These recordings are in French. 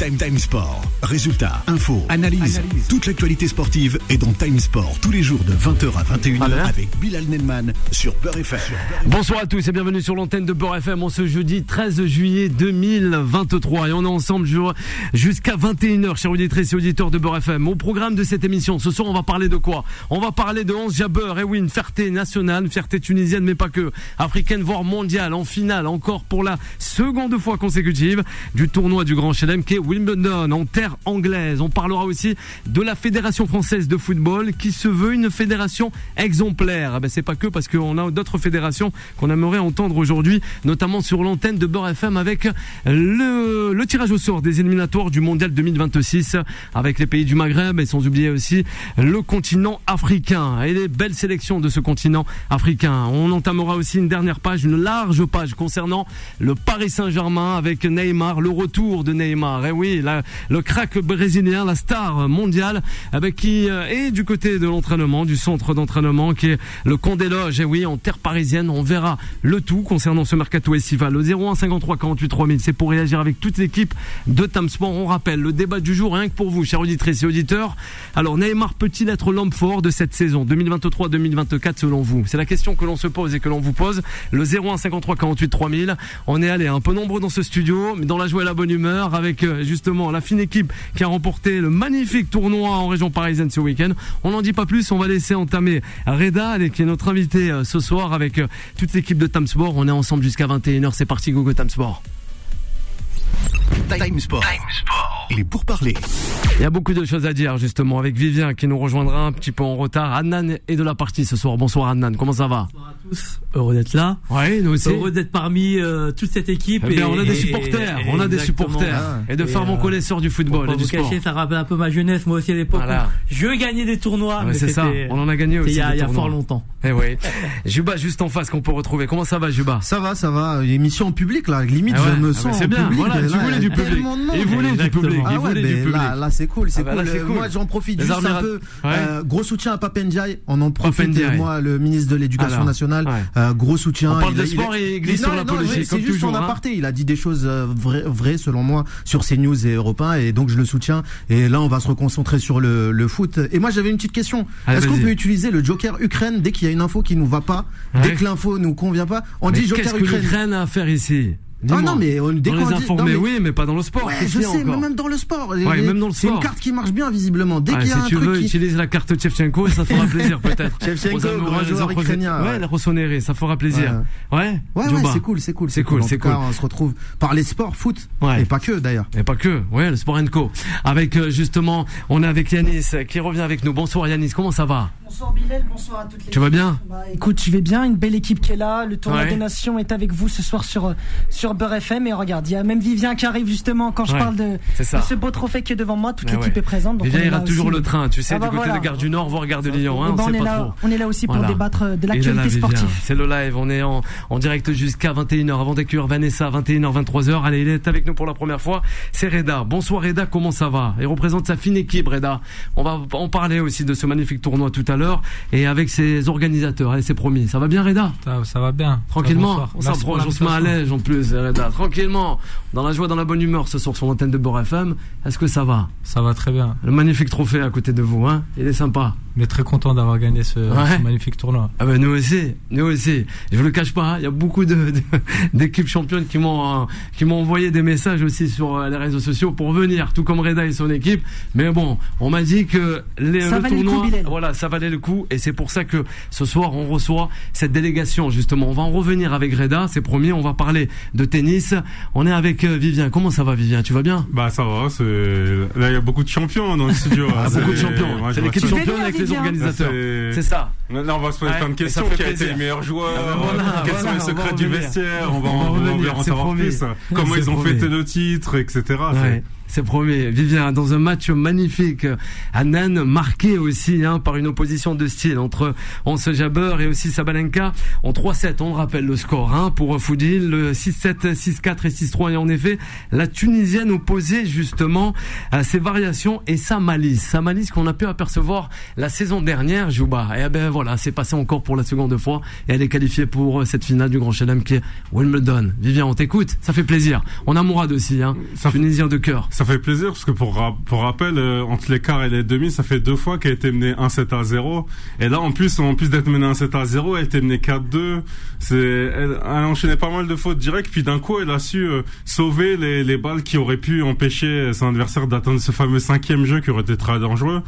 Time Time Sport. Résultats, infos, analyse. Toute l'actualité sportive est dans Time Sport tous les jours de 20h à 21h avec Bilal Nelman sur Beurre FM. Bonsoir à tous et bienvenue sur l'antenne de Beurre FM en ce jeudi 13 juillet 2023 et on est ensemble jusqu'à 21h chers auditrices et auditeurs de Beurre FM. Au programme de cette émission, ce soir on va parler de quoi? On va parler de 11 Jabber, et oui une fierté nationale, une fierté tunisienne mais pas que, africaine voire mondiale en finale encore pour la seconde fois consécutive du tournoi du Grand Chelem qui est Wimbledon en terre anglaise. On parlera aussi de la Fédération française de football qui se veut une fédération exemplaire. Ah ben c'est pas que parce qu'on a d'autres fédérations qu'on aimerait entendre aujourd'hui, notamment sur l'antenne de Beurre FM avec le, tirage au sort des éliminatoires du Mondial 2026 avec les pays du Maghreb et sans oublier aussi le continent africain et les belles sélections de ce continent africain. On entamera aussi une dernière page, une large page concernant le Paris Saint-Germain avec Neymar, le retour de Neymar. Oui, le crack brésilien, la star mondiale, avec qui euh, est du côté de l'entraînement, du centre d'entraînement, qui est le Condé Loge. Et oui, en terre parisienne, on verra le tout concernant ce mercato estival. Le 01 53 48 3000, c'est pour réagir avec toute l'équipe de Tamsport. On rappelle le débat du jour, rien que pour vous, chers auditrices et auditeurs. Alors, Neymar peut-il être l'homme fort de cette saison 2023-2024 selon vous? C'est la question que l'on se pose et que l'on vous pose. Le 01 53 48 3000. On est allé un peu nombreux dans ce studio, mais dans la joie et la bonne humeur, avec euh, justement la fine équipe qui a remporté le magnifique tournoi en région parisienne ce week-end. On n'en dit pas plus, on va laisser entamer Reda, qui est notre invité euh, ce soir avec euh, toute l'équipe de Tamsport. On est ensemble jusqu'à 21h, c'est parti, Google Tamsport. Time Sport. Il est pour parler. Il y a beaucoup de choses à dire justement avec Vivien qui nous rejoindra un petit peu en retard. Annan est de la partie ce soir. Bonsoir Annan, comment ça va Bonsoir à tous, heureux d'être là. Oui, nous aussi. Heureux d'être parmi euh, toute cette équipe. Eh on a des supporters, on a des supporters et de fervents euh, connaisseurs du football et du vous Cacher, ça rappelle un peu ma jeunesse, moi aussi à l'époque. Je gagnais des tournois. c'est ça, on en a gagné aussi. Il y a, fort longtemps. Eh oui. Juba juste en face qu'on peut retrouver. Comment ça va Juba? Ça va, ça va. Émission en public là, limite ah je me ah sens. c'est bien. Voilà, tu voulais du public. Voulait du public. Ah ouais, là, là c'est cool, c'est ah bah cool. Moi, j'en profite juste un peu. Euh, gros soutien à Papendiaï. On en profite. Moi, le ministre de l'Éducation nationale, euh, gros soutien. On parle de sport et il glisse sur la politique. C'est juste en hein. aparté. Il a dit des choses euh, vraies, selon moi, sur CNews et Europe 1, et donc je le soutiens. Et là, on va se reconcentrer sur le foot. Et moi, j'avais une petite question. Est-ce qu'on peut utiliser le Joker Ukraine dès qu'il y a une info qui nous va pas, dès que l'info nous convient pas? On dit Joker Ukraine. Qu'est-ce que l'Ukraine a à faire ici? Ah non, mais on, dès les informer, oui, mais pas dans le sport. Ouais, je sais, mais même dans le sport. Ouais, même dans le sport. C'est une carte qui marche bien, visiblement. Dès qu'il y a si un tu truc veux, qui... utilise la carte Tchevchenko et ça fera plaisir, peut-être. Tchevchenko, grand joueur ukrainien. Ouais, la Rossoneri, ça fera plaisir. Ouais. Ouais, ouais, c'est cool, c'est cool. C'est cool, c'est cool. On se retrouve par les sports, foot. Et pas que, d'ailleurs. Et pas que. Ouais, le sport co. Avec, euh, justement, on est avec Yanis qui revient avec nous. Bonsoir Yanis, comment ça va? Bonsoir Bilal, bonsoir à toutes les Tu vas bien? Bah, Écoute, je vais bien, une belle équipe qui est là. Le tournoi des nations est avec vous ce soir sur, sur Beurre FM. Et regarde, il y a même Vivien qui arrive justement quand je parle de, ce beau trophée qui est devant moi. Toute l'équipe est présente. Donc Vivien ira toujours le train, tu sais, ah du bah côté de Gare du Nord, voir Gare de Lyon. Hein, ben, on, est là, on est là aussi pour débattre de l'actualité sportive. C'est le live, on est en, en direct jusqu'à 21h avant d'accueillir Vanessa, 21h, 23h. Allez, il est avec nous pour la première fois. C'est Reda. Bonsoir Reda, comment ça va? Il représente sa fine équipe, Reda. On va en parler aussi de ce magnifique tournoi tout à l'heure. Et avec ses organisateurs. Allez, c'est promis. Ça va bien, Reda? Ça, va bien. Tranquillement? On s'approche, on se met à l'aise en plus, Reda. Tranquillement. Dans la joie, dans la bonne humeur ce soir sur l'antenne de Bord FM. Est-ce que ça va? Ça va très bien. Le magnifique trophée à côté de vous, hein Il est sympa. On est très content d'avoir gagné ce, magnifique tournoi. Ah ben nous aussi, nous aussi. Je vous le cache pas, hein, il y a beaucoup de, d'équipes championnes qui m'ont euh, qui m'ont envoyé des messages aussi sur euh, les réseaux sociaux pour venir, tout comme Reda et son équipe. Mais bon, on m'a dit que les, ça le tournoi, le coup, voilà, ça valait le coup et c'est pour ça que ce soir on reçoit cette délégation justement. On va en revenir avec Reda, c'est promis. On va parler de tennis. On est avec euh, Vivien. Comment ça va, Vivien? Tu vas bien? Bah ça va. Là il y a beaucoup de champions dans le studio. ah, beaucoup de champions. C'est l'équipe championne avec les organisateurs. C'est ça. Là, on va se poser plein de questions. Qui a été le meilleur joueur? Ah, Quels sont les secrets du vestiaire? On va en savoir plus. Comment ils ont fêté le titre, etc. C'est promis. Vivien, dans un match magnifique, Anan marqué aussi hein, par une opposition de style entre Hans Jabber et aussi Sabalenka en 3-7. On rappelle le score hein, pour Foudil, le 6-7, 6-4 et 6-3. Et en effet, la Tunisienne opposée justement à ses variations et sa malice. Sa malice qu'on a pu apercevoir la saison dernière, Jouba. Et ben voilà, c'est passé encore pour la seconde fois et elle est qualifiée pour cette finale du Grand Chelem qui est Wimbledon. Vivien, on t'écoute, ça fait plaisir. On a Mourad aussi, hein, Tunisien de cœur Ça fait plaisir parce que pour pour rappel, euh, entre les quarts et les demi, ça fait deux fois qu'elle a été menée 1-7 à 0. Et là, en plus, en plus d'être menée 1-7 à 0, elle a été menée 4-2. C'est, elle, a enchaîné pas mal de fautes directes. Puis d'un coup, elle a su euh, sauver les, les balles qui auraient pu empêcher son adversaire d'atteindre ce fameux cinquième jeu qui aurait été très dangereux.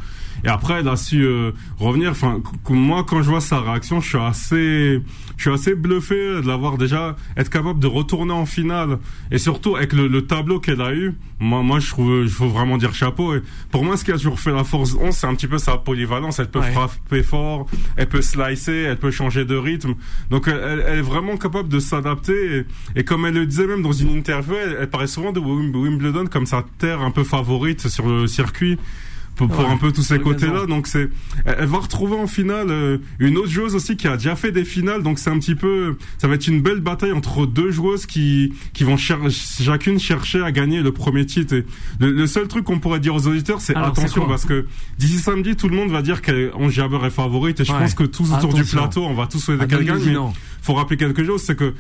Et après, elle a su euh, revenir. Enfin, moi, quand je vois sa réaction, je suis assez, je suis assez bluffé de l'avoir déjà être capable de retourner en finale. Et surtout avec le, le tableau qu'elle a eu. Moi, moi, je trouve, il faut vraiment dire chapeau. Et pour moi, ce qui a toujours fait la force 11, c'est un petit peu sa polyvalence. Elle peut frapper fort, elle peut slicer, elle peut changer de rythme. Donc, elle, elle est vraiment capable de s'adapter. Et, comme elle le disait même dans une interview, elle, elle paraît souvent de Wimbledon comme sa terre un peu favorite sur le circuit pour, pour un peu tous ces côtés-là. Donc c'est, elle va retrouver en finale euh, une autre joueuse aussi qui a déjà fait des finales. Donc c'est un petit peu, ça va être une belle bataille entre deux joueuses qui qui vont chacune chercher à gagner le premier titre. Et le, seul truc qu'on pourrait dire aux auditeurs, c'est attention parce que d'ici samedi, tout le monde va dire qu'Ange Jabber est favorite. Et je pense que tous autour du plateau, on va tous souhaiter qu'elle gagne. Faut rappeler quelque chose, c'est que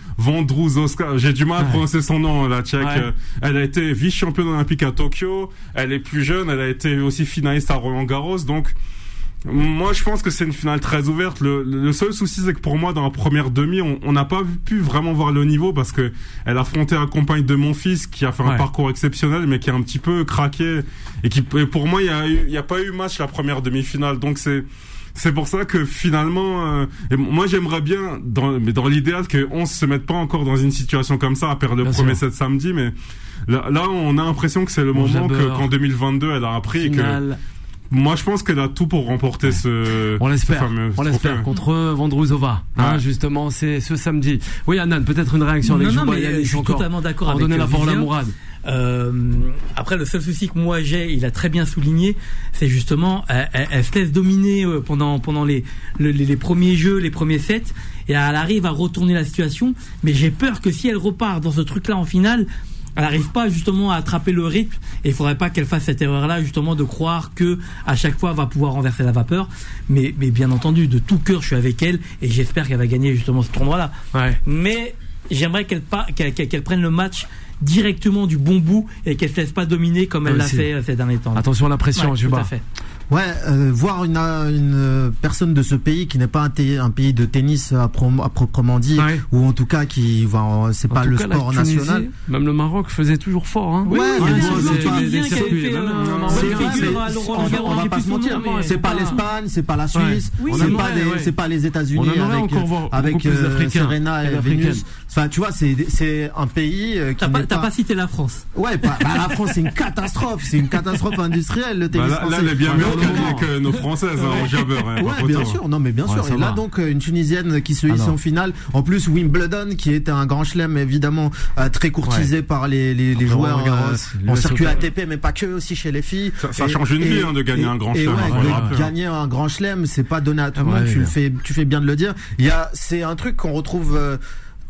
Oscar j'ai du mal à prononcer son nom, la tchèque. Elle a été vice-championne olympique à Tokyo. Elle est plus jeune. Elle a été aussi finaliste à Roland Garros. Donc, moi, je pense que c'est une finale très ouverte. Le, seul souci, c'est que pour moi, dans la première demi, on n'a pas pu vraiment voir le niveau parce que elle affrontait la compagne de mon fils qui a fait un parcours exceptionnel, mais qui a un petit peu craqué et qui, pour moi, il y a, y a pas eu match la première demi-finale. Donc c'est c'est pour ça que finalement, euh, moi j'aimerais bien, dans, mais dans l'idéal, qu'on se mette pas encore dans une situation comme ça à perdre le premier set samedi, mais là, là on a l'impression que c'est le moment que qu'en 2022 elle a appris et que moi, je pense qu'elle a tout pour remporter ce. On l'espère. On l'espère contre Vandruzova. Hein, justement, c'est ce samedi. Oui, Anan, peut-être une réaction avec non, non, mais je suis totalement d'accord avec. Donner la parole à Mourad. Euh, après, le seul souci que moi j'ai, il a très bien souligné, c'est justement, elle, elle, se laisse dominer euh, pendant pendant les, les, les premiers jeux, les premiers sets, et elle arrive à retourner la situation. Mais j'ai peur que si elle repart dans ce truc-là en finale, elle n'arrive pas justement à attraper le rythme et il faudrait pas qu'elle fasse cette erreur-là justement de croire que à chaque fois elle va pouvoir renverser la vapeur. Mais, mais bien entendu, de tout cœur, je suis avec elle et j'espère qu'elle va gagner justement ce tournoi-là. Ouais. Mais j'aimerais qu'elle qu'elle prenne le match directement du bon bout et qu'elle ne se laisse pas dominer comme elle l'a fait euh, ces derniers temps. Attention à la pression, ouais, Tout à fait. Ouais, euh, voir une, une personne de ce pays qui n'est pas un, un, pays de tennis à, proprement dit, ou en tout cas qui, c'est pas le sport national. Même le Maroc faisait toujours fort. Hein. Ouais, on va pas se mentir. C'est pas l'Espagne, c'est pas la Suisse, c'est pas les, c'est pas les États-Unis avec avec euh, Serena et Vénus. Enfin, tu vois, c'est c'est un pays euh, qui T'as pas cité la France. Ouais, bah, la France c'est une catastrophe, c'est une catastrophe industrielle le tennis français. Est mieux que nos françaises en jabber. Ouais, bien sûr, non mais bien sûr. Et là donc une tunisienne qui se hisse en finale. En plus Wimbledon qui était un grand chelem évidemment euh, très courtisé par les les, les joueurs en circuit ATP, mais pas que aussi chez les filles. Ça change une vie hein, de gagner un grand chelem. Gagner un grand chelem, c'est pas donné à tout le monde. Tu le fais, tu fais bien de le dire. Il y a, c'est un truc qu'on retrouve euh,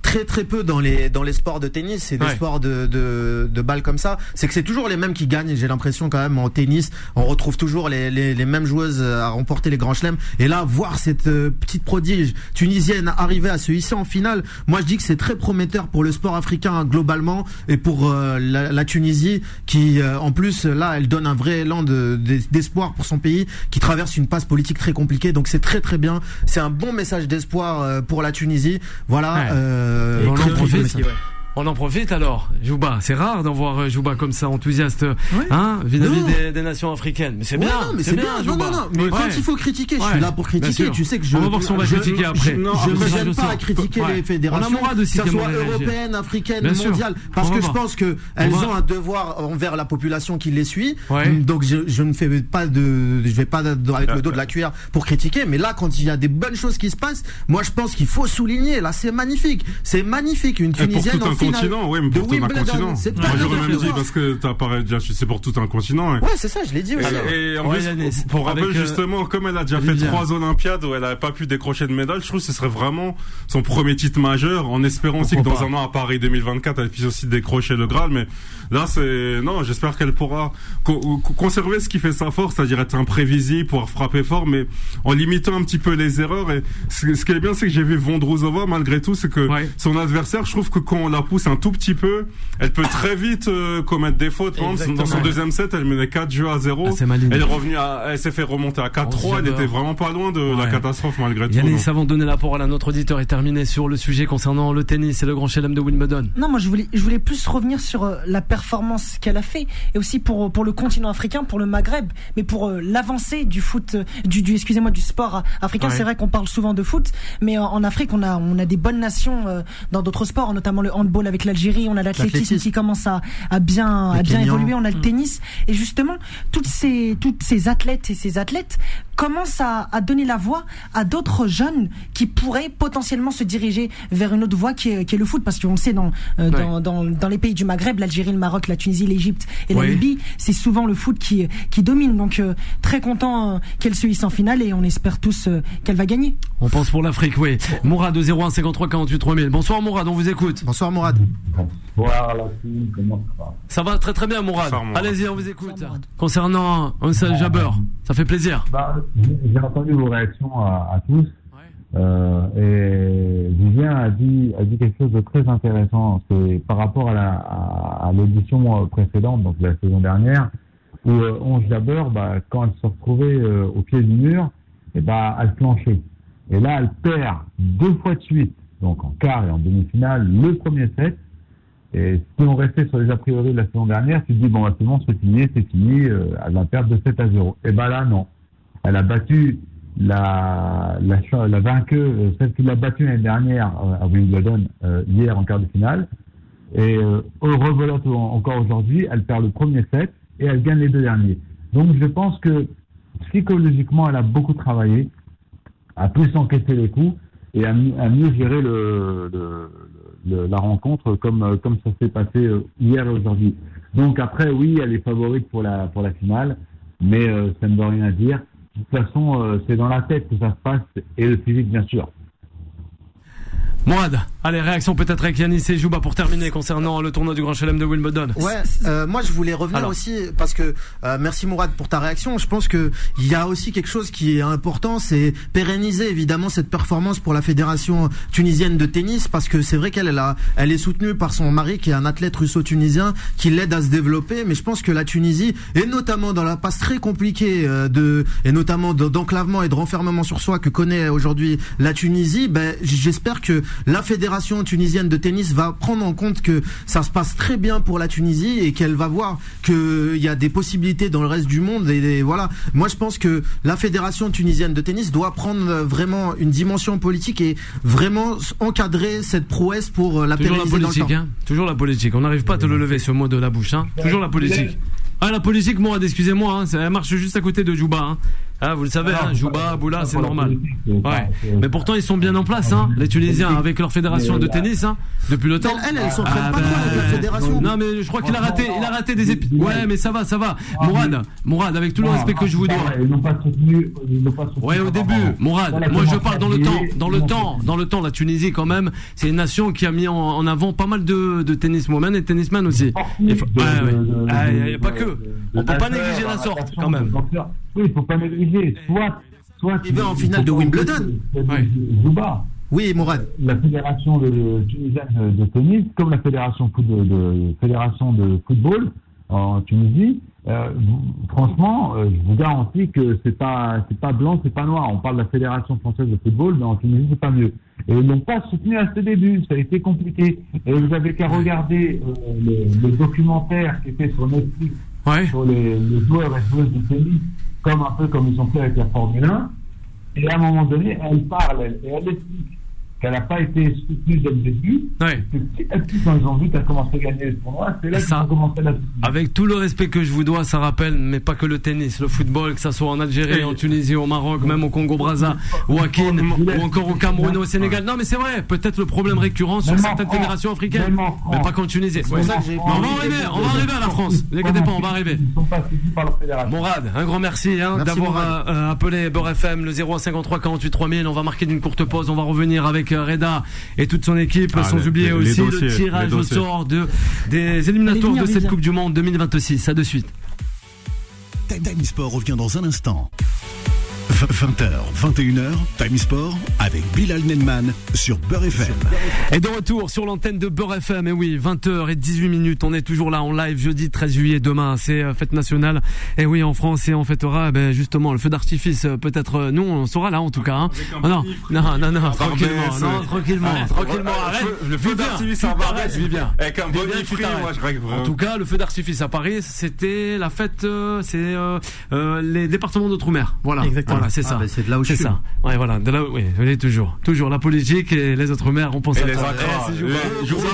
très très peu dans les dans les sports de tennis et des sports de, de, de balles comme ça. C'est que c'est toujours les mêmes qui gagnent j'ai l'impression quand même en tennis on retrouve toujours les, les, les mêmes joueuses à remporter les grands chelems. Et là voir cette euh, petite prodige tunisienne arriver à se hisser en finale moi je dis que c'est très prometteur pour le sport africain globalement et pour euh, la, la, Tunisie qui euh, en plus là elle donne un vrai élan d'espoir de, pour son pays qui traverse une passe politique très compliquée. Donc c'est très très bien. C'est un bon message d'espoir pour la Tunisie. Voilà euh, euh, Roland on en profite alors, Jouba. C'est rare d'en voir euh, Jouba comme ça, enthousiaste, hein, vis-à-vis des, nations africaines. Mais c'est bien, mais c'est bien, Non, non, non. Mais quand il faut critiquer, je suis là pour critiquer. Tu sais que je. On va voir si on va critiquer après. Je ne me gêne pas à critiquer les fédérations, que ce soit européennes, africaines, mondiales, parce que je pense que elles ont un devoir envers la population qui les suit. Donc je ne fais pas de, je vais pas avec le dos de la cuillère pour critiquer. Mais là, quand il y a des bonnes choses qui se passent, moi je pense qu'il faut souligner. Là, c'est magnifique. C'est magnifique. Une Tunisienne continent, oui, mais pour tout un continent. Moi, j'aurais même dit parce que t'as parlé déjà, c'est pour tout un continent. Ouais, c'est ça, je l'ai dit. Et, en plus, pour rappel euh, justement, comme elle a déjà fait trois Olympiades où elle n'avait pas pu décrocher de médaille, je trouve que ce serait vraiment son premier titre majeur, en espérant aussi que dans un an à Paris 2024, elle puisse aussi décrocher le Graal. Mais là, c'est non, j'espère qu'elle pourra conserver ce qui fait sa force, c'est-à-dire être imprévisible, pouvoir frapper fort, mais en limitant un petit peu les erreurs. Et ce, qui est bien, c'est que j'ai vu Vondrouzova, malgré tout, c'est que son adversaire, je trouve que quand on l'a pousse un tout petit peu, elle peut très vite euh, commettre des fautes. Dans son deuxième set, elle menait 4 jeux à 0. Ah, elle est revenue à, elle s'est fait remonter à 4-3. Elle était vraiment pas loin de la catastrophe malgré tout. Yannis, avant de donner la parole à notre auditeur et terminer sur le sujet concernant le tennis et le grand chelem de Wimbledon. Non, moi je voulais, je voulais plus revenir sur euh, la performance qu'elle a fait et aussi pour pour le continent africain, pour le Maghreb, mais pour euh, l'avancée du foot, du, du excusez-moi, du sport africain. C'est vrai qu'on parle souvent de foot, mais en, Afrique, on a on a des bonnes nations dans d'autres sports, notamment le handball avec l'Algérie. On a l'athlétisme qui commence à, à bien à bien évoluer. On a le mm. tennis et justement toutes ces toutes ces athlètes et ces athlètes commencent à, à donner la voix à d'autres jeunes qui pourraient potentiellement se diriger vers une autre voie qui est, qui est le foot parce qu'on le sait dans, euh, dans, dans, dans les pays du Maghreb, l'Algérie, le Maroc, la Tunisie, l'Égypte et la Libye, c'est souvent le foot qui qui domine. Donc euh, très content euh, qu'elle se hisse en finale et on espère tous qu'elle va gagner. On pense pour l'Afrique, oui. Mourad 01 53 48 3000. Bonsoir Mourad, on vous écoute. Bonsoir Mourad. Bonsoir la team, comment ça va? Ça va très très bien Mourad. Allez-y, on vous écoute. Concernant un Jabber, ça fait plaisir. Bah, j'ai entendu vos réactions à, tous. Euh, et Vivien a dit, a dit quelque chose de très intéressant. C'est par rapport à, la, à, l'édition précédente, donc la saison dernière, où euh, Onge Jabber, bah, quand elle se retrouvait euh, au pied du mur, et bah, elle planchait. Et là, elle perd deux fois de suite, donc en quart et en demi-finale, le premier set. Et si on restait sur les a priori de la saison dernière, tu te dis, bon, bah, c'est bon, c'est fini, c'est fini, euh, elle va perdre de 7 à 0. Et ben là, non. Elle a battu la, la, la vainqueuse, euh, celle qui l'a battue l'année dernière euh, à Wimbledon, hier en quart de finale. Et euh, encore aujourd'hui, elle perd le premier set et elle gagne les deux derniers. Donc je pense que psychologiquement, elle a beaucoup travaillé, a plus encaissé les coups et a, mieux géré le, le la rencontre comme euh, comme ça s'est passé euh, hier et aujourd'hui. Donc après, oui, elle est favorite pour la pour la finale, mais euh, ça ne veut rien dire. De toute façon, c'est dans la tête que ça se passe et le physique, bien sûr. Mourad, allez, réaction peut-être avec Yanis et Jouba pour terminer concernant le tournoi du Grand Chelem de Wimbledon. Ouais, euh, moi je voulais revenir aussi parce que euh, merci Mourad pour ta réaction. Je pense que il y a aussi quelque chose qui est important, c'est pérenniser évidemment cette performance pour la fédération tunisienne de tennis parce que c'est vrai qu'elle elle a, elle est soutenue par son mari qui est un athlète russo-tunisien qui l'aide à se développer. Mais je pense que la Tunisie et notamment dans la passe très compliquée euh, de et notamment d'enclavement et de renfermement sur soi que connaît aujourd'hui la Tunisie, ben j'espère que la fédération tunisienne de tennis va prendre en compte que ça se passe très bien pour la Tunisie et qu'elle va voir qu'il y a des possibilités dans le reste du monde. Et, voilà, moi je pense que la fédération tunisienne de tennis doit prendre vraiment une dimension politique et vraiment encadrer cette prouesse pour la Toujours la politique, Hein. Toujours la politique. On n'arrive pas à te le lever ce mot de la bouche. Hein. Toujours la politique. Ah, la politique, moi, excusez-moi, hein, elle marche juste à côté de Jouba. Hein. Ah, vous le savez, hein, Jouba, Boula, c'est normal. Ouais. Mais pourtant, ils sont bien en place, hein, les Tunisiens, avec leur fédération de tennis, hein, depuis le temps. Elle, elle s'entraîne ah, pas la fédération. Non, mais je crois qu'il a raté, il a raté des épis. Ouais, mais ça va, ça va. Mourad, Mourad, avec tout le respect que je vous dois. Ils n'ont pas soutenu, Ouais, au début, Mourad, moi je parle dans le temps, dans le temps, dans le temps, la Tunisie quand même, c'est une nation qui a mis en avant pas mal de, de tenniswomen et tennismen aussi. Il n'y a pas que. On peut pas négliger la sorte, quand même. Oui, il faut pas négliger. Soit, soit. Il va en finale de Wimbledon. Zouba. Oui, Mourad. La fédération de, tunisienne de tennis, comme la fédération de, de, fédération de football en Tunisie, euh, franchement, euh, je vous garantis que c'est pas c'est pas blanc, c'est pas noir. On parle de la fédération française de football, mais en Tunisie c'est pas mieux. Et ils n'ont pas soutenu à ce début, ça a été compliqué. Et vous avez qu'à regarder euh, le, le, documentaire qui était sur Netflix ouais. sur les, les, joueurs et joueuses de tennis, comme un peu comme ils ont fait avec la Formule 1. Et à un moment donné, elle parle, elle, elle explique qu'elle n'a pas été soutenue dès le début. Ouais. quand ils ont vu qu'elle commençait à gagner le tournoi, c'est là qu'ils ont commencé à la Avec tout le respect que je vous dois, ça rappelle, mais pas que le tennis, le football, que ça soit en Algérie, en Tunisie, au Maroc, même au Congo-Braza, ou à Kin, ou encore au Cameroun, au Sénégal. Non, mais c'est vrai, peut-être le problème récurrent sur certaines fédérations africaines, mais pas qu'en Tunisie. on va arriver, on va arriver à la France. Ne inquiétez pas, on va arriver. Morad, un grand merci, hein, d'avoir euh, euh, appelé Beurre FM, le 0153 48 3000. On va marquer d'une courte pause, on va revenir avec Reda et toute son équipe, ah, sans oublier aussi le tirage au sort de, des éliminatoires de cette Coupe du Monde 2026. À de suite. Time Sport revient dans un instant. 20h, 21h, Time Sport avec Bilal Nenman sur Beurre FM. Et de retour sur l'antenne de Beurre FM. Et oui, 20h et 18 minutes. On est toujours là en live jeudi 13 juillet. Demain, c'est euh, fête nationale. Et oui, en France, et on fêtera ben, justement le feu d'artifice. Euh, peut-être, euh, nous, on sera là en tout cas. Hein. Oh, non, non, non, non, tranquillement. Non, tranquillement. Tranquillement. Arrête. Le feu d'artifice à Paris, bien. Avec un bon moi je En tout cas, le feu d'artifice à Paris, c'était la fête, c'est les départements d'outre-mer. Voilà. Exactement. Voilà, c'est ça. Ah, ben, c'est de là où je suis. ça. Ouais, voilà. De là où, oui, toujours. Toujours la politique et les autres maires, on pense et à les Accra. Eh, c'est Jouba.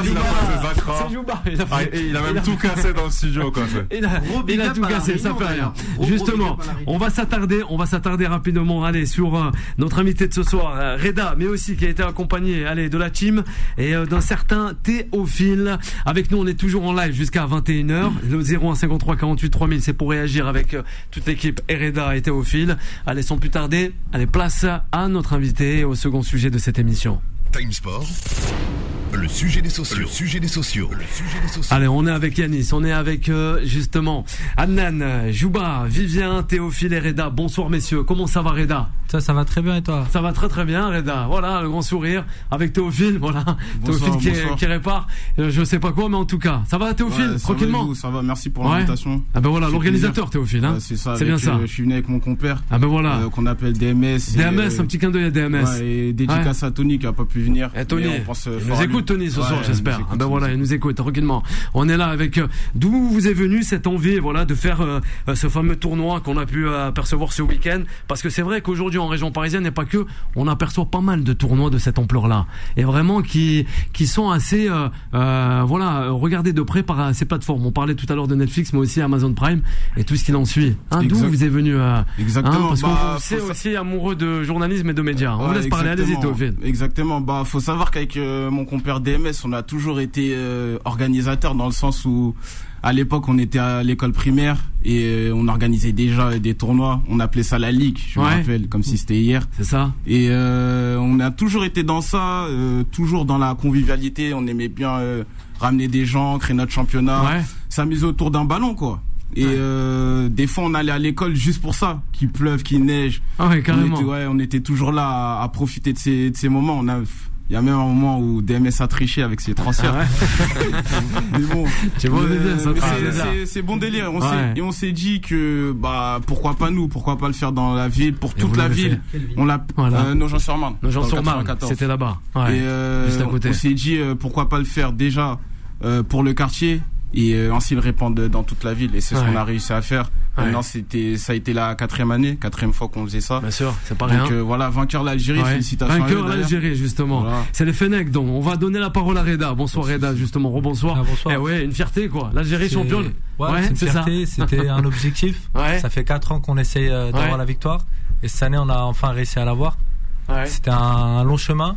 Il a, ah, il a même tout cassé dans le studio, quoi. Il a, il a tout cassé, ça fait rien. Justement, on va s'attarder, on va s'attarder rapidement, allez, sur euh, notre invité de ce soir, euh, Reda, mais aussi qui a été accompagné, allez, de la team et euh, d'un certain Théophile. Avec nous, on est toujours en live jusqu'à 21h. Le 0153 48 3000, c'est pour réagir avec toute l'équipe Reda et Théophile. Allez, sans plus tarder, allez, place à notre invité au second sujet de cette émission. Time Sport. Le sujet des sociaux. Le sujet des sociaux. Le sujet des sociaux. Allez, on est avec Yanis, on est avec euh, justement Annan, Jouba, Vivien, Théophile et Reda. Bonsoir messieurs, comment ça va Reda? Ça, ça va très bien et toi? Ça va très très bien Reda. Voilà, le grand sourire avec Théophile, voilà. Théophile qui, qui, répare, euh, je sais pas quoi, mais en tout cas, ça va Théophile, tranquillement? Ça va, merci pour l'invitation. Ah ben voilà, l'organisateur Théophile, hein. c'est ça. C'est bien ça. Euh, je suis venu avec mon compère. Ah ben voilà. qu'on appelle DMS. DMS, un petit clin d'œil à DMS. et dédicace à Tony qui a pas pu venir. Et Tony, nous écoute Tony ce soir, j'espère. Ah ben voilà, il nous écoute tranquillement. On est là avec euh, d'où vous est venue cette envie, voilà, de faire euh, euh, ce fameux tournoi qu'on a pu apercevoir ce week-end? Parce que c'est vrai qu'aujourd'hui en région parisienne, et pas que, on aperçoit pas mal de tournois de cette ampleur-là, et vraiment qui qui sont assez, voilà, regardés de près par ces plateformes. On parlait tout à l'heure de Netflix, mais aussi Amazon Prime et tout ce qui en suit. Hein, d'où vous est venu Exactement. Hein, parce bah, qu'on c'est aussi amoureux de journalisme et de médias. On vous laisse parler, allez-y, Exactement. Bah, faut savoir qu'avec mon compère DMS, on a toujours été euh, organisateur dans le sens où à l'époque on était à l'école primaire et euh, on organisait déjà des tournois. On appelait ça la ligue, je me rappelle, comme si c'était hier. C'est ça. Et euh, on a toujours été dans ça, toujours dans la convivialité. On aimait bien ramener des gens, créer notre championnat, s'amuser autour d'un ballon, quoi. Et des fois, on allait à l'école juste pour ça, qu'il pleuve, qu'il neige. Ah ouais, carrément. On était, ouais, on était toujours là à, profiter de ces, de ces moments. On a il y a même un moment où DMS a triché avec ses transferts. Ah mais bon, c'est bon délire. On et on s'est dit que bah pourquoi pas nous, pourquoi pas le faire dans la ville, pour toute la ville? On l'a voilà. euh, nos gens sur Marne. Nos gens sur Marne. C'était là-bas. Ouais, et euh, juste à côté. On s'est dit euh, pourquoi pas le faire déjà euh, pour le quartier et euh, ainsi le répandre dans toute la ville. Et c'est ce qu'on a réussi à faire. Maintenant c'était ça a été la quatrième année quatrième fois qu'on faisait ça. Bien sûr c'est pas rien. donc euh, voilà vainqueur l'Algérie félicitations vainqueur l'Algérie justement. C'est les Fenech donc. On va donner la parole à Reda. Bonsoir Reda justement. Rebonsoir. Ah, bonsoir. Eh ouais une fierté quoi. l'Algérie championne. Ouais, c'est une fierté. C'était un objectif. Ça fait quatre ans qu'on essaye euh, d'avoir la victoire. Et cette année on a enfin réussi à l'avoir. C'était un long chemin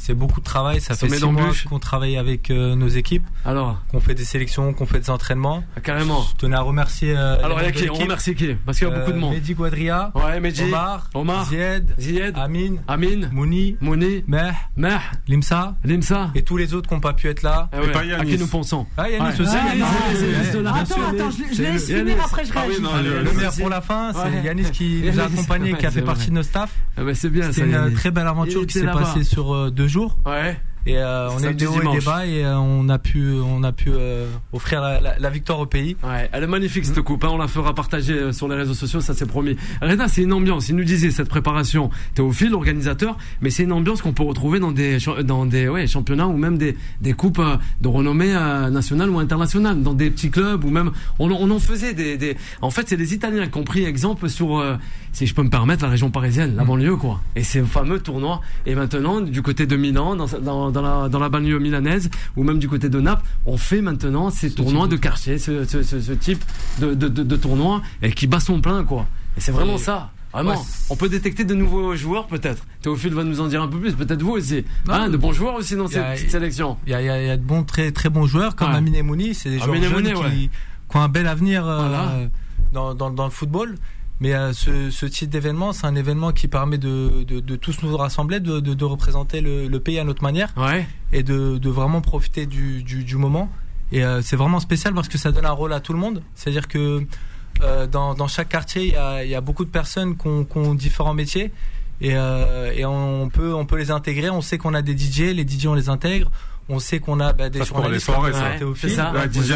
c'est beaucoup de travail. Ça, fait six mois qu'on travaille avec euh, nos équipes. Alors Qu'on fait des sélections, qu'on fait des entraînements. Ah, carrément. Je tenais à remercier. Euh, Alors, il y a qui? On remercie qui? Parce qu'il y a beaucoup de monde. Mehdi Guadria. Ouais, Mehdi. Omar. Omar. Zied. Zied. Amin. Amin. Mouni. Mouni. Meh. Meh. Limsa. Limsa. Et tous les autres qui n'ont pas pu être là. Ah ouais. pas À qui nous pensons? Ah, Yannis aussi. Ah, attends, attends, je laisse finir après je ah réagis. Le meilleur pour la fin, c'est Yannis qui nous a accompagnés, qui a fait partie de nos staff. C'est bien, C'est une très belle aventure qui s'est passée sur deux jours. Ouais. Et euh, on a eu des hauts et des bas et euh, on a pu, on a pu euh, offrir la, la, victoire au pays. Ouais, elle est magnifique cette coupe. Hein, on la fera partager sur les réseaux sociaux, ça c'est promis. Reda, c'est une ambiance. Il nous disait cette préparation. Théophile, organisateur, mais c'est une ambiance qu'on peut retrouver dans des dans des ouais, championnats ou même des des coupes de renommée nationale ou internationale, dans des petits clubs ou même on, on en faisait des, des... En fait, c'est les Italiens qui ont pris exemple sur, si je peux me permettre, la région parisienne, la mm. banlieue quoi. Et ces fameux tournois. Et maintenant, du côté de Milan, dans, dans dans, la, dans la banlieue milanaise ou même du côté de Naples, on fait maintenant ces tournois de quartier, ce, ce, ce, type de, de, de, tournoi et qui bat son plein quoi. Et c'est vraiment ça. Vraiment, on peut détecter de nouveaux joueurs peut-être. Théophile va nous en dire un peu plus, peut-être vous aussi. Hein, de bons joueurs aussi dans cette petite sélection. Il y a, y a, de bons, très très bons joueurs comme Amine Emouni, c'est des joueurs jeunes qui, qui, ont un bel avenir euh, dans, dans, dans, le football. Mais euh, ce, ce, type d'événement, c'est un événement qui permet de, de, de tous nous rassembler, de, de, de représenter le, le, pays à notre manière ouais. et de, de vraiment profiter du, du, du moment. Et euh, c'est vraiment spécial parce que ça donne un rôle à tout le monde. C'est-à-dire que dans, dans, chaque quartier, il y a, y a, beaucoup de personnes qui ont, qui ont différents métiers et, et on peut on peut les intégrer. On sait qu'on a des DJ, les DJ on les intègre. On sait qu'on a bah, des journalistes comme Théophile. Ça. DJ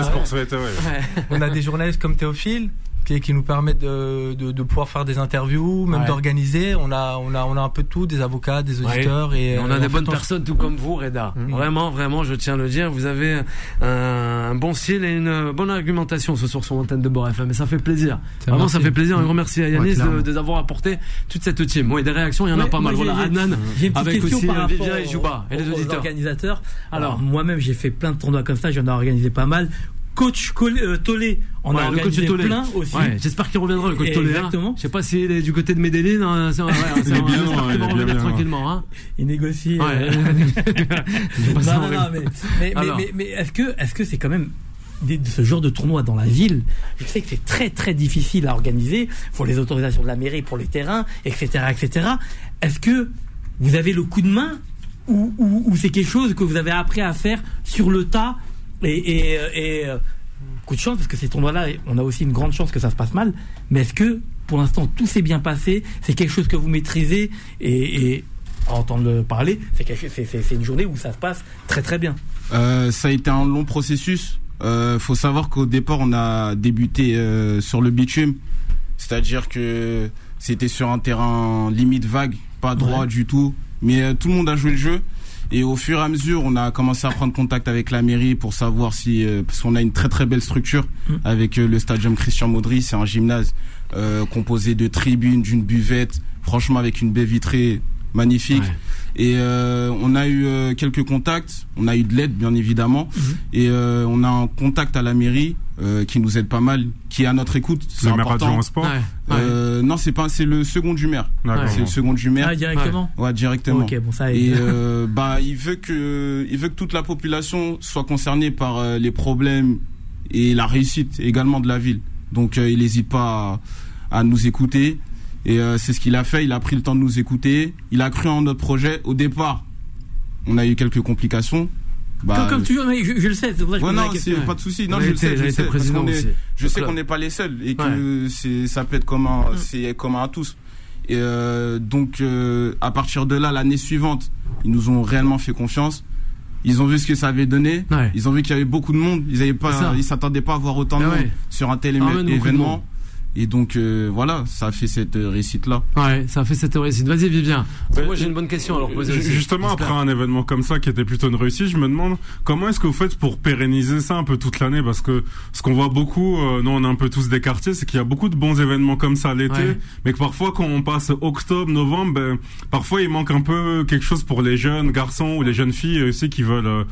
On a des journalistes comme Théophile qui, qui nous permettent de, de, de, pouvoir faire des interviews, même d'organiser. On a, on, a, on a un peu de tout, des avocats, des auditeurs. Et, on a des bonnes personnes, tout comme vous, Reda. Mhm. Vraiment, vraiment, je tiens à le dire. Vous avez un, bon style et une bonne argumentation ce soir sur l'antenne de Bord FM. Et ça fait plaisir. Vraiment, ça fait plaisir. Un grand merci à Yanis de, de, avoir apporté toute cette team. Bon, et des réactions, il y en a pas mal. Voilà, Adnan, avec aussi euh, Vivien et Jouba, et les auditeurs. organisateurs. Alors, moi-même, j'ai fait plein de tournois comme ça. J'en ai organisé pas mal coach euh, Tolé on a organisé le coach plein aussi. Ouais, J'espère qu'il reviendra le coach Tolé. Hein. Exactement. Je sais pas s'il est du côté de Medellin. Hein, ouais, c'est, il est bien, il va revenir tranquillement. Hein. Il négocie. Euh... non, non, non, mais, mais, mais, mais, est-ce que est-ce que c'est quand même de ce genre de tournoi dans la ville, je sais que c'est très très difficile à organiser. Il faut les autorisations de la mairie pour les terrains, etc., etc. Est-ce que vous avez le coup de main ou, ou, ou c'est quelque chose que vous avez appris à faire sur le tas et, et, euh, coup de chance, parce que ces tournois-là, on a aussi une grande chance que ça se passe mal. Mais est-ce que, pour l'instant, tout s'est bien passé C'est quelque chose que vous maîtrisez et, et à entendre parler, c'est une journée où ça se passe très très bien. Euh, ça a été un long processus. Euh, faut savoir qu'au départ, on a débuté euh, sur le bitume, c'est-à-dire que c'était sur un terrain limite vague, pas droit du tout, mais tout le monde a joué le jeu. Et au fur et à mesure, on a commencé à prendre contact avec la mairie pour savoir si, euh, parce qu'on a une très très belle structure mm. avec euh, le stadium Christian Maudry, c'est un gymnase euh, composé de tribunes, d'une buvette, franchement avec une baie vitrée magnifique. Et euh, on a eu euh, quelques contacts, on a eu de l'aide bien évidemment, mhm. et euh, on a un contact à la mairie qui nous aide pas mal, qui est à notre écoute. C'est important. sport. non, c'est pas, c'est le second du maire. C'est le second du maire. Ah, directement. Ouais, directement. Ok, bon ça. Et bah, il veut que, il veut que toute la population soit concernée par les problèmes et la réussite également de la ville. Donc, il n'hésite pas à, à nous écouter. Et euh, c'est ce qu'il a fait. Il a pris le temps de nous écouter. Il a cru en notre projet. Au départ, on a eu quelques complications. Bah, comme, tu je, je, le sais. C'est pour ça que non, c'est pas de souci. Non, je le sais. Je sais, je sais qu'on n'est pas les seuls et que ça peut être commun, mm. c'est commun à tous. Et euh, donc, euh, à partir de là, l'année suivante, ils nous ont réellement fait confiance. Ils ont vu ce que ça avait donné. Ils ont vu qu'il y avait beaucoup de monde. Ils avaient pas, ils s'attendaient pas à voir autant de monde sur un tel événement. Et donc euh, voilà, ça a fait cette réussite là. Ouais, ça a fait cette réussite. Vas-y Vivien. moi j'ai une bonne question alors poser Justement après un événement comme ça qui était plutôt une réussite, je me demande comment est-ce que vous faites pour pérenniser ça un peu toute l'année? Parce que ce qu'on voit beaucoup, euh, nous on est un peu tous des quartiers, c'est qu'il y a beaucoup de bons événements comme ça l'été, mais que parfois quand on passe octobre, novembre, ben, parfois il manque un peu quelque chose pour les jeunes garçons ou les jeunes filles aussi qui veulent euh,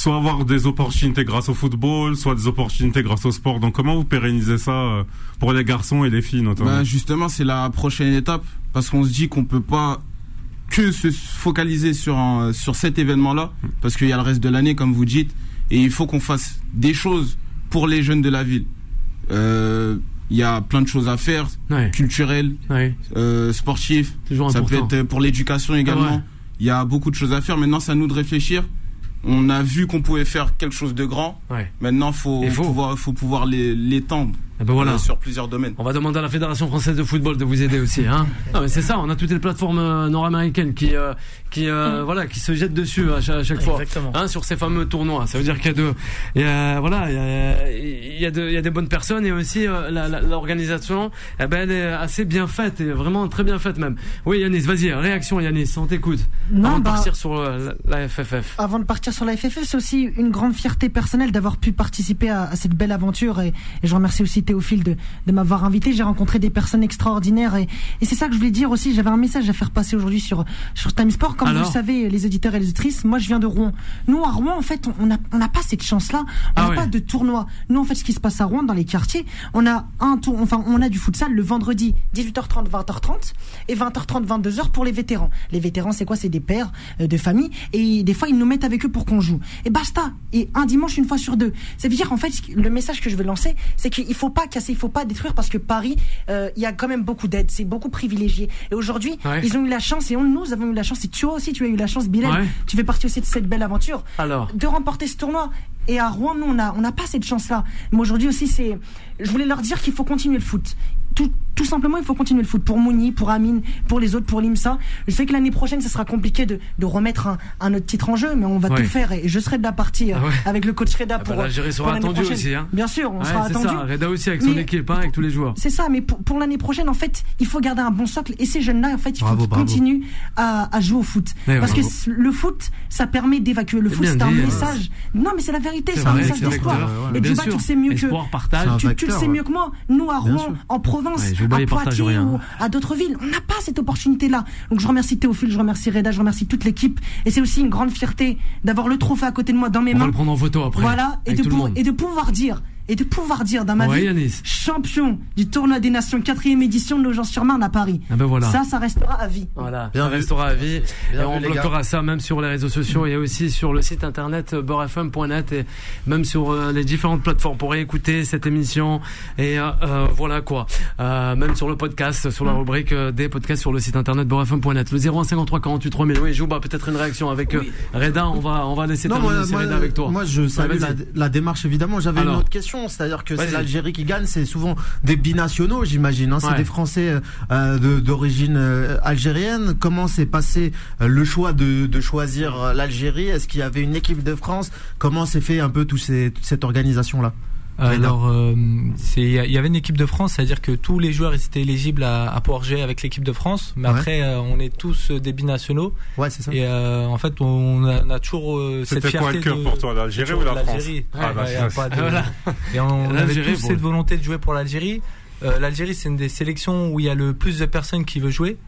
soit avoir des opportunités grâce au football, soit des opportunités grâce au sport. Donc comment vous pérennisez ça euh, pour les garçons et les filles notamment bah, Justement, c'est la prochaine étape parce qu'on se dit qu'on peut pas que se focaliser sur un, sur cet événement-là parce qu'il y a le reste de l'année comme vous dites et il faut qu'on fasse des choses pour les jeunes de la ville. Euh, il y a plein de choses à faire, culturelles, euh, sportives. Ça peut être pour l'éducation également. Il y a beaucoup de choses à faire. Maintenant, c'est à nous de réfléchir on a vu qu'on pouvait faire quelque chose de grand. Maintenant, faut, faut pouvoir, faut pouvoir l'étendre. Eh ben voilà. Euh, sur plusieurs domaines. On va demander à la Fédération française de football de vous aider aussi. Hein. non, mais c'est ça. On a toutes les plateformes euh, nord-américaines qui, euh, qui, mm. voilà, qui se jettent dessus à chaque, fois, hein, sur ces fameux tournois. Ça veut dire qu'il y a de, il y a, voilà, il y a, il y a, de, il y a des bonnes personnes et aussi l'organisation, eh ben, elle est assez bien faite et vraiment très bien faite même. Oui, Yanis, vas-y, réaction, Yanis, on t'écoute. Avant de partir sur la, FFF. Avant de partir sur la FFF, c'est aussi une grande fierté personnelle d'avoir pu participer à, cette belle aventure et, et je remercie aussi Théophile de, de m'avoir invité. J'ai rencontré des personnes extraordinaires et, et c'est ça que je voulais dire aussi. J'avais un message à faire passer aujourd'hui sur, sur Time Sport. Comme vous le savez, les auditeurs et les auditrices, moi je viens de Rouen. Nous à Rouen, en fait, on n'a on a pas cette chance-là. On n'a ah pas de tournoi. Nous, en fait, ce qui se passe à Rouen, dans les quartiers, on a un tour, enfin, on a du futsal le vendredi 18h30, 20h30 et 20h30, 22h pour les vétérans. Les vétérans, c'est quoi? C'est des pères euh, de famille et des fois ils nous mettent avec eux pour qu'on joue. Et basta. Et un dimanche une fois sur deux. Ça veut dire en fait le message que je veux lancer, c'est qu'il faut pas casser faut pas détruire parce que Paris, euh, il y a quand même beaucoup d'aide, c'est beaucoup privilégié. Et aujourd'hui, ils ont eu la chance et on, nous avons eu la chance. Et toi aussi, tu as eu la chance, Bilal. Tu fais partie aussi de cette belle aventure Alors. de remporter ce tournoi. Et à Rouen, nous, on n'a on a pas cette chance-là. Mais aujourd'hui aussi, c'est, je voulais leur dire qu'il faut continuer le foot. Tout, tout simplement, il faut continuer le foot pour Mouni, pour Amine, pour les autres, pour l'IMSA. Je sais que l'année prochaine, ce sera compliqué de, de remettre un, un, autre titre en jeu, mais on va tout faire et je serai de la partie ah avec le coach Reda ah bah, pour. l'Algérie sera attendu aussi. Hein. Bien sûr, on sera attendu. Ça. Reda aussi avec son équipe, hein, avec tous les joueurs. C'est ça, mais pour, pour l'année prochaine, en fait, il faut garder un bon socle et ces jeunes-là, en fait, il faut qu'ils continuent à, à, jouer au foot. Parce que le foot, ça permet d'évacuer. Le foot, c'est un message. Non, mais c'est la vérité, c'est un message d'espoir. Et tu le sais mieux que. Tu le sais mieux que moi. Nous, à Rouen, en province, à Poitiers ou à d'autres villes, on n'a pas cette opportunité-là. Donc je remercie Théophile, je remercie Reda, je remercie toute l'équipe. Et c'est aussi une grande fierté d'avoir le trophée à côté de moi dans mes mains. On va le prendre en photo après. Voilà, et de pouvoir dire et de pouvoir dire dans ma vie champion du tournoi des nations quatrième édition de Nogent-sur-Marne à Paris. Ah ben voilà. Ça, ça restera à vie. Voilà, ça restera à vie. et on bloquera ça même sur les réseaux sociaux et aussi sur le site internet euh, beurrefm.net et même sur euh, les différentes plateformes pour écouter cette émission et euh, voilà quoi. même sur le podcast, sur la mm. rubrique des podcasts sur le site internet beurrefm.net. Le 0153 48 3000. Oui, Jouba, peut-être une réaction avec Reda. On va on va laisser terminer Reda avec toi. Moi, je salue la, la, démarche évidemment. J'avais une autre question c'est-à-dire que c'est l'Algérie qui gagne, c'est souvent des binationaux, j'imagine. Hein. c'est des Français euh, d'origine euh, algérienne. Comment s'est passé euh, le choix de, choisir l'Algérie? Est-ce qu'il y avait une équipe de France? Comment s'est fait un peu toute cette organisation-là? Alors, euh, il y avait une équipe de France, c'est-à-dire que tous les joueurs étaient éligibles à, à pouvoir jouer avec l'équipe de France, mais après, euh, on est tous des binationaux. Ouais, c'est ça. Et euh, en fait, on a, on a toujours cette fierté. C'était quoi le cœur pour toi, l'Algérie ou la France ah, bah, Et on avait tous cette volonté de jouer pour l'Algérie. L'Algérie, c'est une des sélections où il y a le plus de personnes qui veulent jouer.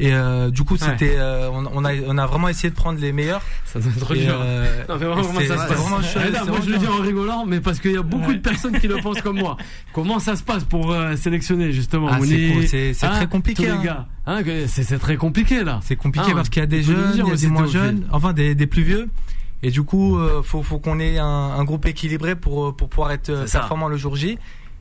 Et euh, du coup, c'était, euh, on, a, on a vraiment essayé de prendre les meilleurs. Ça doit être dur. Euh, non, mais vraiment, ça se passe vraiment eh Moi, je le dis en rigolant, mais parce qu'il y a beaucoup de personnes qui le pensent comme moi. Comment ça se passe pour euh, sélectionner justement ah, C'est hein, très compliqué. Tous les gars. Hein, c'est très compliqué là. C'est compliqué hein, parce qu'il y a des jeunes, il y a des moins jeunes, enfin des, des plus vieux. Et du coup, euh, faut, faut qu'on ait un, un, groupe équilibré pour, pour pouvoir être performant le jour J.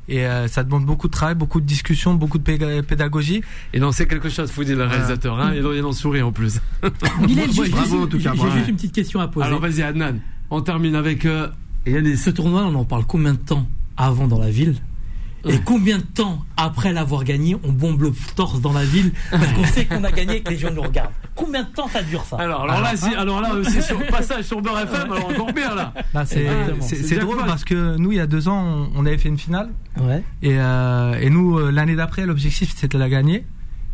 Et euh, ça demande beaucoup de travail, beaucoup de discussions, beaucoup de pédagogie. Et non, c'est quelque chose, faut dire le réalisateur. Hein, il en sourit en plus. Il est juste, J'ai juste une petite question à poser. Alors vas-y, Adnan. On termine avec. Euh, Ce tournoi, on en parle combien de temps avant dans la ville? Et combien de temps après l'avoir gagné, on bombe le torse dans la ville parce qu'on sait qu'on a gagné et que les gens nous regardent? Combien de temps ça dure ça? Alors, alors, là, ah, c'est, alors là, c'est sur passage sur Beurre FM, alors encore bien là. c'est, c'est, drôle parce que nous, il y a deux ans, on, avait fait une finale. Ouais. Et, euh, et nous, euh, l'année d'après, l'objectif c'était de la gagner.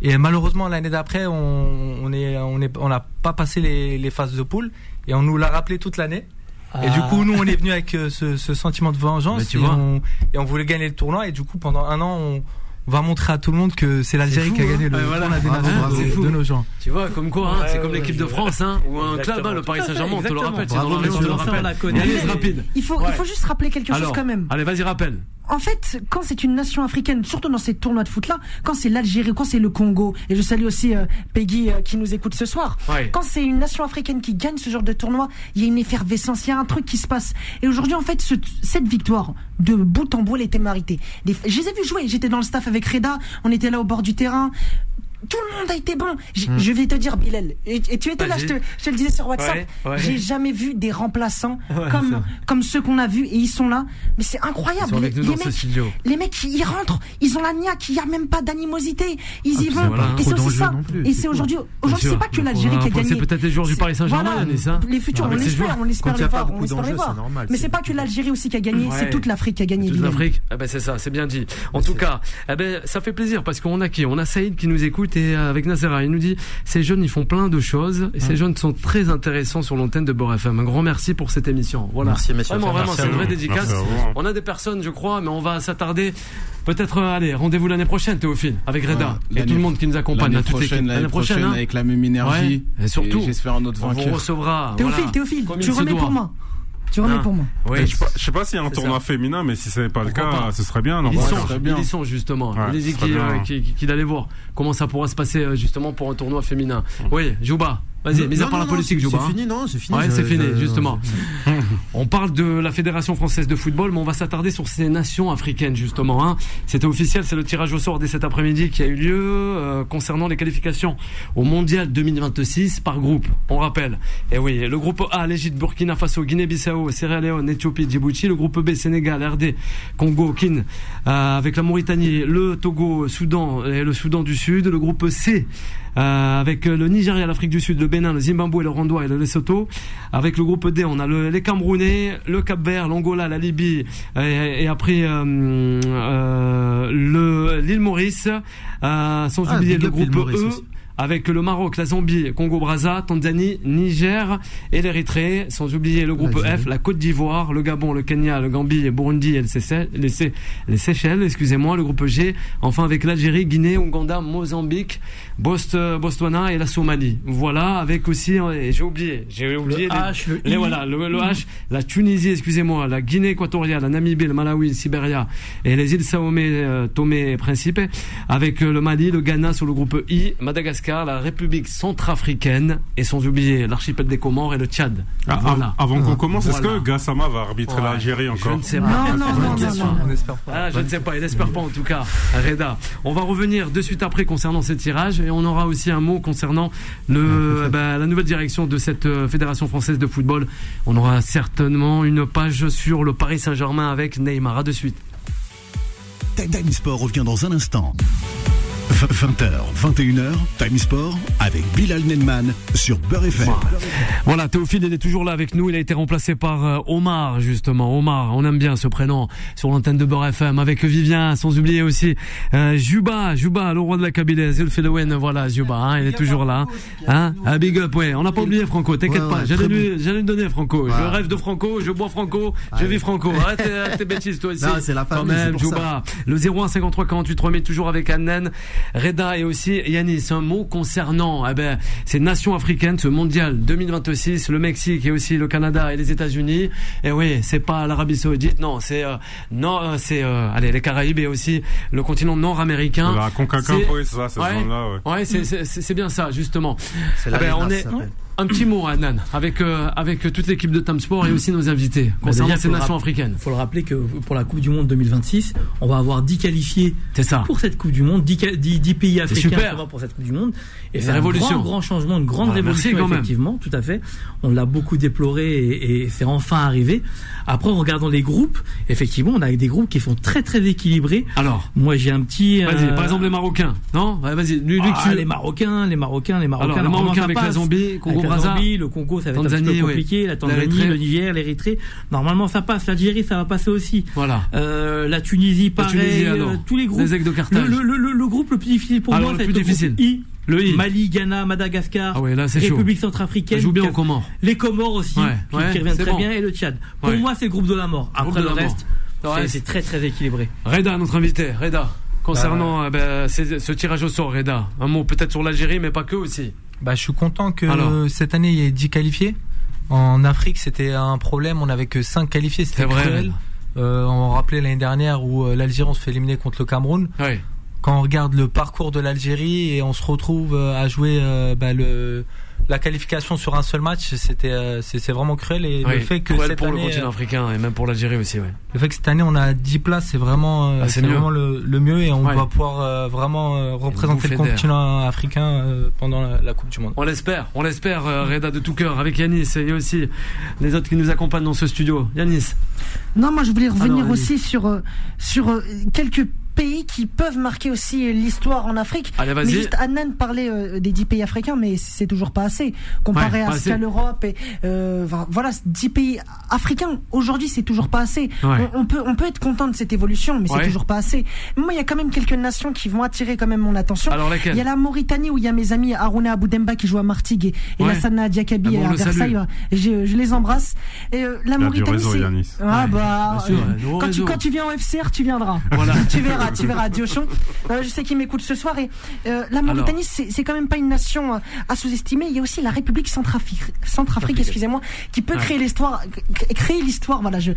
Et malheureusement, l'année d'après, on, on est, on est, on n'a pas passé les, les phases de poule et on nous l'a rappelé toute l'année. Et du coup, nous, on est venu avec euh, ce, ce, sentiment de vengeance et, on, et, on, voulait gagner le tournoi. Et du coup, pendant un an, on, on va montrer à tout le monde que c'est l'Algérie qui a gagné le hein. tournoi des de, nos gens. Tu vois, comme quoi, hein, c'est comme l'équipe de France, hein, ou un club, hein, le Paris Saint-Germain, on te le rappelle. On te le rappelle. Il faut juste rappeler quelque chose quand même. Allez, vas-y, rappelle en fait, quand c'est une nation africaine, surtout dans ces tournois de foot-là, quand c'est l'Algérie, quand c'est le Congo, et je salue aussi euh, Peggy euh, qui nous écoute ce soir, quand c'est une nation africaine qui gagne ce genre de tournoi, il y a une effervescence, il y a un truc qui se passe. Et aujourd'hui, en fait, cette victoire, de bout en bout, elle était méritée. je les ai vus jouer, j'étais dans le staff avec Reda, on était là au bord du terrain tout le monde a été bon. Hmm. Je vais te dire, Bilal, et, tu étais là, je te, je le disais sur WhatsApp, j'ai jamais vu des remplaçants comme, comme ceux qu'on a vus et ils sont là. Mais c'est incroyable. Les, les, mecs, les, mecs, ils rentrent, ils ont la niaque, il n'y a même pas d'animosité. Ils ah, y vont. et c'est aussi ça. Et c'est aujourd'hui, aujourd'hui, c'est pas que l'Algérie qui a gagné. C'est peut-être les joueurs du Paris Saint-Germain, ça. Les futurs, on l'espère, on espère les voir. Mais c'est pas que l'Algérie aussi qui a gagné, c'est toute l'Afrique qui a gagné. Toute l'Afrique. Eh ben, c'est ça, c'est bien dit. En tout cas, eh ben, ça fait plaisir parce qu'on a qui? On a Saïd qui nous écoute et euh, avec Nasser il nous dit ces jeunes ils font plein de choses et ces jeunes sont très intéressants sur l'antenne de Beurre FM. Un grand merci pour cette émission. Voilà. Merci messieurs. Vraiment, vraiment, c'est une vraie dédicace. On a des personnes, je crois, mais on va s'attarder. Peut-être, euh, allez, rendez-vous l'année prochaine, Théophile, avec Reda et tout le monde qui nous accompagne. L'année prochaine, l'année prochaine, hein. avec la même énergie. Et surtout, j'espère un autre vainqueur. On vous recevra. Théophile, Théophile, tu remets pour moi. Tu remets pour moi. Oui. Je, sais pas, s'il y a un tournoi féminin, mais si ce n'est pas le cas, ce serait bien. ils, sont, ils sont justement. Ouais, il dit qu'il allait voir comment ça pourra se passer euh, justement pour un tournoi féminin. Oui, Jouba. Vas-y, mais à part la politique, C'est fini, non C'est fini. Ouais, c'est fini, justement. on parle de la Fédération française de football, mais on va s'attarder sur ces nations africaines, justement. Hein. C'était officiel, c'est le tirage au sort dès cet après-midi qui a eu lieu euh, concernant les qualifications au Mondial 2026 par groupe. On rappelle. Et oui, le groupe A, l'Égypte, Burkina Faso, Guinée-Bissau, Sierra Leone, Éthiopie, Djibouti. Le groupe B, Sénégal, RD, Congo, Kin, euh, avec la Mauritanie, le Togo, Soudan et le Soudan du Sud. Le groupe C, euh, avec le Nigeria, l'Afrique du Sud, le Bénin, le Zimbabwe, le Rwanda et le Lesotho. Avec le groupe D, on a le, les Camerounais, le Cap-Vert, l'Angola, la Libye et, après euh, euh, l'île Maurice, euh, sans ah, oublier le groupe E avec le Maroc, la Zambie, Congo-Braza, Tanzanie, Niger et l'Érythrée, sans oublier le groupe F, la Côte d'Ivoire, le Gabon, le Kenya, le Gambie, le Burundi et les, Seychelles, excusez-moi, le groupe G, enfin avec l'Algérie, Guinée, Ouganda, Mozambique, Bost, Botswana et la Somalie. Voilà, avec aussi, euh, j'ai oublié, j'ai oublié le H, le, voilà, le, H, la Tunisie, excusez-moi, la Guinée équatoriale, la Namibie, le Malawi, le Sibéria et les îles Saomé, euh, Tomé et Principe, avec euh, le Mali, le Ghana sur le groupe I, Madagascar la République centrafricaine et sans oublier l'archipel des Comores et le Tchad. Ah, voilà. Avant qu'on commence, est-ce que Gassama va arbitrer l'Algérie encore Je ne sais pas. Non, non, non, non, ah, je ne sais pas, il n'espère pas en tout cas. Reda. On va revenir de suite après concernant ces tirages et on aura aussi un mot concernant le, bah, la nouvelle direction de cette euh, Fédération française de football. On aura certainement une page sur le Paris Saint-Germain avec Neymar. À de suite. Time Sport revient dans un instant. 20h, 21h, Time Sport avec Bilal Nenman sur Beurre FM. Voilà, Théophile, il est toujours là avec nous. Il a été remplacé par euh, Omar, justement. Omar, on aime bien ce prénom sur l'antenne de Beurre FM avec Vivien, sans oublier aussi euh, Juba, Juba, le roi de la Kabylie, Zulfelouen, voilà, Juba, hein, il est toujours là. Hein, un big up, ouais. On n'a pas oublié Franco, t'inquiète pas. J'allais lui, j'allais lui donner Franco. Je rêve de Franco, je bois Franco, je vis Franco. Arrête tes bêtises, toi aussi. c'est la famille, Quand même, Juba. Le 01 53 48 3000, toujours avec Annen. Reda et aussi Yanis. Un mot concernant eh ben, ces nations africaines, ce mondial 2026, le Mexique et aussi le Canada et les États-Unis. Et eh oui, c'est pas l'Arabie Saoudite, non, c'est euh, non, euh, c'est euh, allez les Caraïbes et aussi le continent nord-américain. La CONCACAF, oui, c'est ça, ouais, là ouais. ouais c'est bien ça, justement. C'est eh ben, on est un petit mot, Anan, avec, euh, avec toute l'équipe de Tam Sport et aussi nos invités bah, concernant ces nations africaines. Il faut le rappeler que pour la Coupe du Monde 2026, on va avoir 10 qualifiés ça. pour cette Coupe du Monde, 10, 10, pays africains super. pour cette Coupe du Monde. Et c'est un grand, grand changement, une grande révolution, effectivement, tout à fait. On l'a beaucoup déploré et, et c'est enfin arrivé. Après, en regardant les groupes, effectivement, on a des groupes qui sont très très équilibrés. Alors, moi j'ai un petit. Vas-y, par euh, exemple les Marocains, non? Vas-y, lui, ah, les Marocains, les Marocains, les Marocains. Alors, les Marocains avec la Zambie, Congo le Congo, ça va être un peu compliqué. La Tanzanie, le Niger, l'Érythrée. Normalement, ça passe. L'Algérie, ça va passer aussi. Voilà. Euh, la Tunisie, pareil. Euh, tous les groupes. Les de le, le, le, groupe le plus difficile pour moi, c'est le difficile. I. Le I. Mali, Ghana, Madagascar, ah ouais, là, République centrafricaine. joue bien aux Comores. Les Comores aussi, qui, reviennent très bien, et le Tchad. Pour moi, c'est le groupe de la mort. Après le reste, c'est très très équilibré. Reda, notre invité. Reda, concernant bah, euh, ben, ce tirage au sort, Reda. Un mot peut-être sur l'Algérie, mais pas que aussi. Bah, je suis content que cette année il y ait 10 qualifiés. En Afrique, c'était un problème, on n'avait que 5 qualifiés, c'était cruel. Euh, on rappelait l'année dernière où euh, l'Algérie on se fait éliminer contre le Cameroun. Quand on regarde le parcours de l'Algérie et on se retrouve euh, à jouer bah, le la qualification sur un seul match, c'était euh, c'est vraiment cruel et le fait que cette pour le continent euh, africain et même pour l'Algérie aussi, ouais. Le fait que cette année on a 10 places, c'est vraiment euh, ah, c'est vraiment le, le, mieux et on va pouvoir vraiment représenter le continent africain pendant la, Coupe du Monde. On l'espère, on l'espère, Reda de tout cœur avec Yanis et aussi les autres qui nous accompagnent dans ce studio. Yanis. Non, moi je voulais revenir aussi sur sur quelques pays qui peuvent marquer aussi l'histoire en Afrique. Allez, mais juste Annan parlait euh, des 10 pays africains, mais c'est toujours pas assez. Comparé à ce qu'à l'Europe et euh, voilà, 10 pays africains, aujourd'hui c'est toujours pas assez. On, peut, on peut être content de cette évolution, mais c'est toujours pas assez. Moi, il y a quand même quelques nations qui vont attirer quand même mon attention. il y a la Mauritanie où il y a mes amis Aruna Aboudemba qui joue à Martigues et, et Lassana Diakabi ah à Versailles. Je, je, les embrasse. Et euh, la Mauritanie, c'est. Ah bah, quand, tu, quand tu viens au FCR, tu viendras. Voilà. tu verras, tu verras, Diochon. je sais qu'il m'écoute ce soir et la Mauritanie, c'est quand même pas une nation à sous-estimer. Il y a aussi la République Centrafrique, Centrafrique, excusez-moi, qui peut créer l'histoire, créer l'histoire. Voilà, je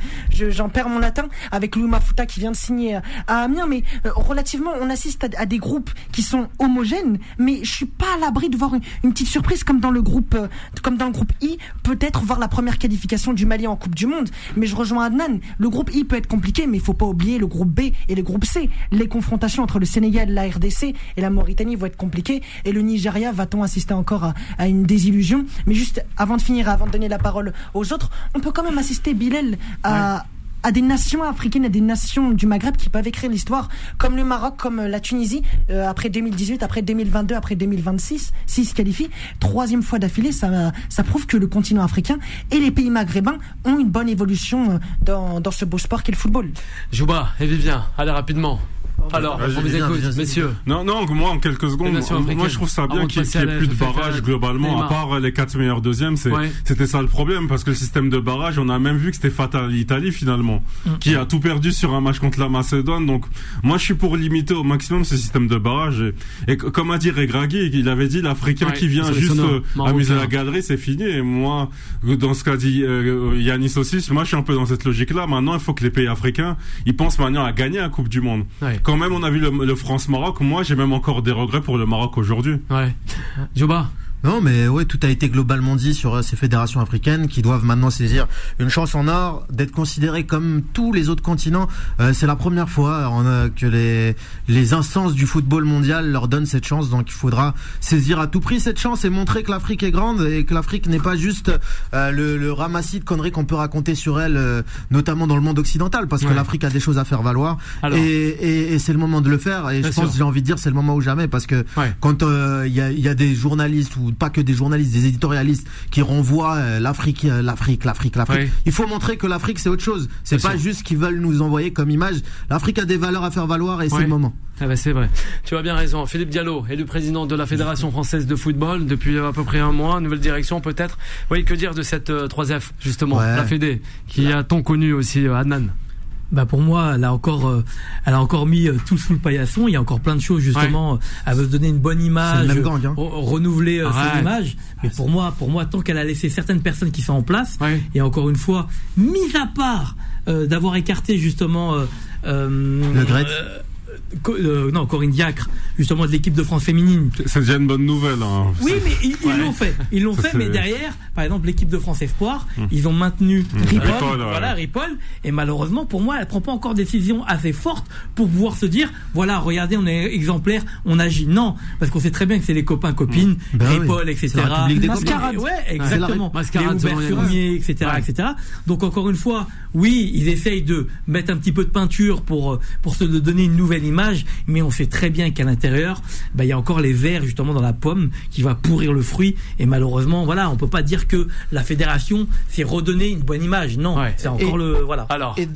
j'en perds mon latin avec Louis Mafuta qui vient de signer à Amiens, mais relativement, on assiste à, des groupes qui sont homogènes, mais je suis pas à l'abri de voir une, petite surprise comme dans le groupe, comme dans le groupe I, peut-être voir la première qualification du Mali en Coupe du Monde. Mais je rejoins Adnan, le groupe I peut être compliqué, mais il faut pas oublier le groupe B et le groupe C. Les confrontations entre le Sénégal, la RDC et la Mauritanie vont être compliquées. Et le Nigeria, va-t-on assister encore à, une désillusion? Mais juste avant de finir, avant de donner la parole aux autres, on peut quand même assister, Bilal, à, à des nations africaines, à des nations du Maghreb qui peuvent écrire l'histoire, comme le Maroc, comme la Tunisie, euh, après 2018, après 2022, après 2026, s'ils se qualifient, troisième fois d'affilée, ça, ça prouve que le continent africain et les pays maghrébins ont une bonne évolution euh, dans, dans ce beau sport qu'est le football. Jouba et Vivien, allez rapidement. Alors, on vous écoute, messieurs. Non, non, moi, en quelques secondes, moi, je trouve ça bien qu'il n'y ait plus de barrage globalement, à part les quatre meilleurs deuxièmes. C'était ça le problème, parce que le système de barrage, on a même vu que c'était fatal l'Italie, finalement, mm. qui a tout perdu sur un match contre la Macédoine. Donc, moi, je suis pour limiter au maximum ce système de barrage. Et, comme a dit Regragui, il avait dit l'Africain qui vient juste euh, amuser la galerie, c'est fini. Et moi, dans ce qu'a dit euh, Yanis aussi, moi, je suis un peu dans cette logique-là. Maintenant, il faut que les pays africains, ils pensent maintenant à gagner la Coupe du Monde quand même on a vu le, France-Maroc, moi j'ai même encore des regrets pour le Maroc aujourd'hui. Ouais. Joba non, mais oui, tout a été globalement dit sur euh, ces fédérations africaines qui doivent maintenant saisir une chance en or d'être considérées comme tous les autres continents. Euh, c'est la première fois que les, les instances du football mondial leur donnent cette chance, donc il faudra saisir à tout prix cette chance et montrer que l'Afrique est grande et que l'Afrique n'est pas juste euh, le, ramassis de conneries qu'on peut raconter sur elle, notamment dans le monde occidental, parce que l'Afrique a des choses à faire valoir. et, c'est le moment de le faire. Et je pense, j'ai envie de dire, c'est le moment ou jamais, parce que quand il y a, y a des journalistes ou pas que des journalistes, des éditorialistes qui renvoient euh, l'Afrique, euh, l'Afrique, l'Afrique, l'Afrique. Il faut montrer que l'Afrique c'est autre chose. C'est pas juste qu'ils veulent nous envoyer comme image. L'Afrique a des valeurs à faire valoir et c'est le moment. Ah bah c'est vrai. Tu as bien raison. Philippe Diallo, élu président de la Fédération française de football depuis à peu près un mois, nouvelle direction peut-être. Oui, que dire de cette 3F euh, justement, la Fédé, qui a tant connu aussi Adnan? Bah pour moi, elle a encore, euh, elle a encore mis euh, tout sous le paillasson. Il y a encore plein de choses justement. Elle veut donner une bonne image, hein. renouveler euh, son image. Mais pour moi, pour moi, tant qu'elle a laissé certaines personnes qui sont en place, et encore une fois, mis à part d'avoir écarté justement le Gret euh, non, Corinne Diacre, justement de l'équipe de France féminine. C'est déjà une bonne nouvelle. Hein. Oui, mais ils l'ont fait. Ils l'ont fait, mais derrière, par exemple, l'équipe de France Espoir, hum. ils ont maintenu hum. Ripoll, voilà, Ripoll, et malheureusement, pour moi, elle prend pas encore des décisions assez fortes pour pouvoir se dire, voilà, regardez, on est exemplaire, on agit. Non, parce qu'on sait très bien que c'est les copains, copines, hum. ben Ripoll, etc. Mascarade. Ouais, exactement. Mascarade, Hubert etc., etc. Donc encore une fois, oui, ils essayent de mettre un petit peu de peinture pour pour se donner une nouvelle image mais on sait très bien qu'à l'intérieur, bah, il y a encore les vers justement dans la pomme qui va pourrir le fruit. Et malheureusement, voilà, on peut pas dire que la fédération s'est redonné une bonne image. Non, c'est encore le voilà. Alors, et,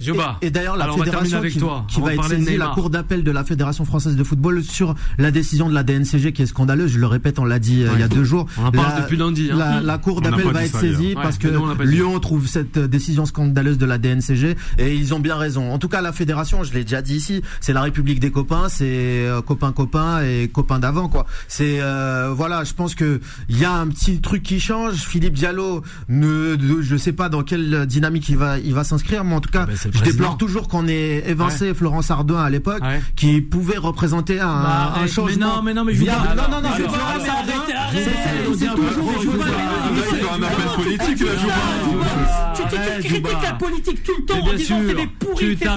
et, d'ailleurs la fédération qui, qui va être saisie, la cour d'appel de la fédération française de football sur la décision de la DNCG qui est scandaleuse. Je le répète, on l'a dit euh, il y a deux jours. On en parle depuis lundi. Hein. La, cour d'appel va être saisie parce que Lyon trouve cette décision scandaleuse de la DNCG et ils ont bien raison. En tout cas, la fédération, je l'ai déjà dit ici, c'est la République des copains, c'est euh, copain copain et copain d'avant quoi. C'est euh, voilà, je pense que il y a un petit truc qui change. Philippe Diallo, ne, je sais pas dans quelle dynamique il va il va s'inscrire, mais en tout cas, ah ben, je déplore toujours qu'on ait évincé Florence Ardouin à l'époque, qui pouvait représenter un, bah, un changement. Mais non, mais non, mais je non, non, non, c'est toujours un appel politique Tu critiques la politique tout le temps en disant c'est des pourris, etc.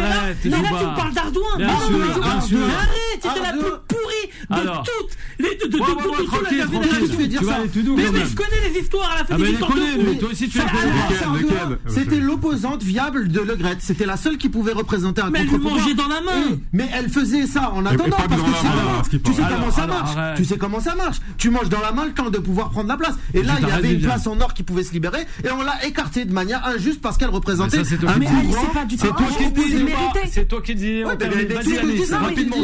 Mais là, tu parles d'Ardouin. Arrête, c'était la plus pourrie de toutes les de, de, de, de, de, Mais je connais les histoires à la fin des mais toi aussi tu C'était l'opposante viable de Le Gret. C'était la seule qui pouvait représenter un contre-pouvoir. Mais elle mangeait dans la main. Mais elle faisait ça en attendant parce que tu sais comment ça marche. Tu sais comment ça marche. Tu manges dans la main le temps de pouvoir prendre la place. Et là, il y avait une place en or qui pouvait se libérer et on l'a écartée de manière injuste parce qu'elle représentait un courant. C'est toi qui dis. C'est toi qui dis. Rapidement,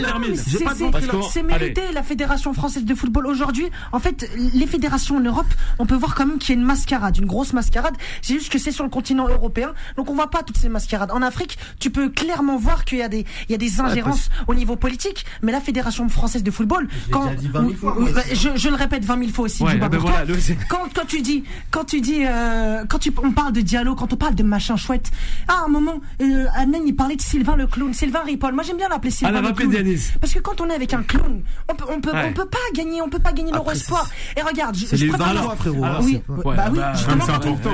C'est mérité. La Fédération française de football aujourd'hui, en fait, les fédérations en Europe, on peut voir quand même qu'il y a une mascarade, une grosse mascarade. C'est juste que c'est sur le continent européen, donc on voit pas toutes ces mascarades. En Afrique, tu peux clairement voir qu'il y a des, il y a des ingérences au niveau politique, mais la fédération française de football, quand, je, je, le répète 20 000 fois aussi, ben quand, quand tu dis, quand tu dis, euh, quand tu, on parle de dialogue, quand on parle de machin chouette, à un moment, euh, il parlait de Sylvain le clown, Sylvain Ripoll. Moi j'aime bien l'appeler Sylvain le clown. Parce que quand on est avec un clown, on peut, on peut, on peut pas gagner, on peut pas gagner l'Eurosport. Et regarde, je, je préfère. Alors, frérot. Alors, oui, bah oui, justement. C'est important.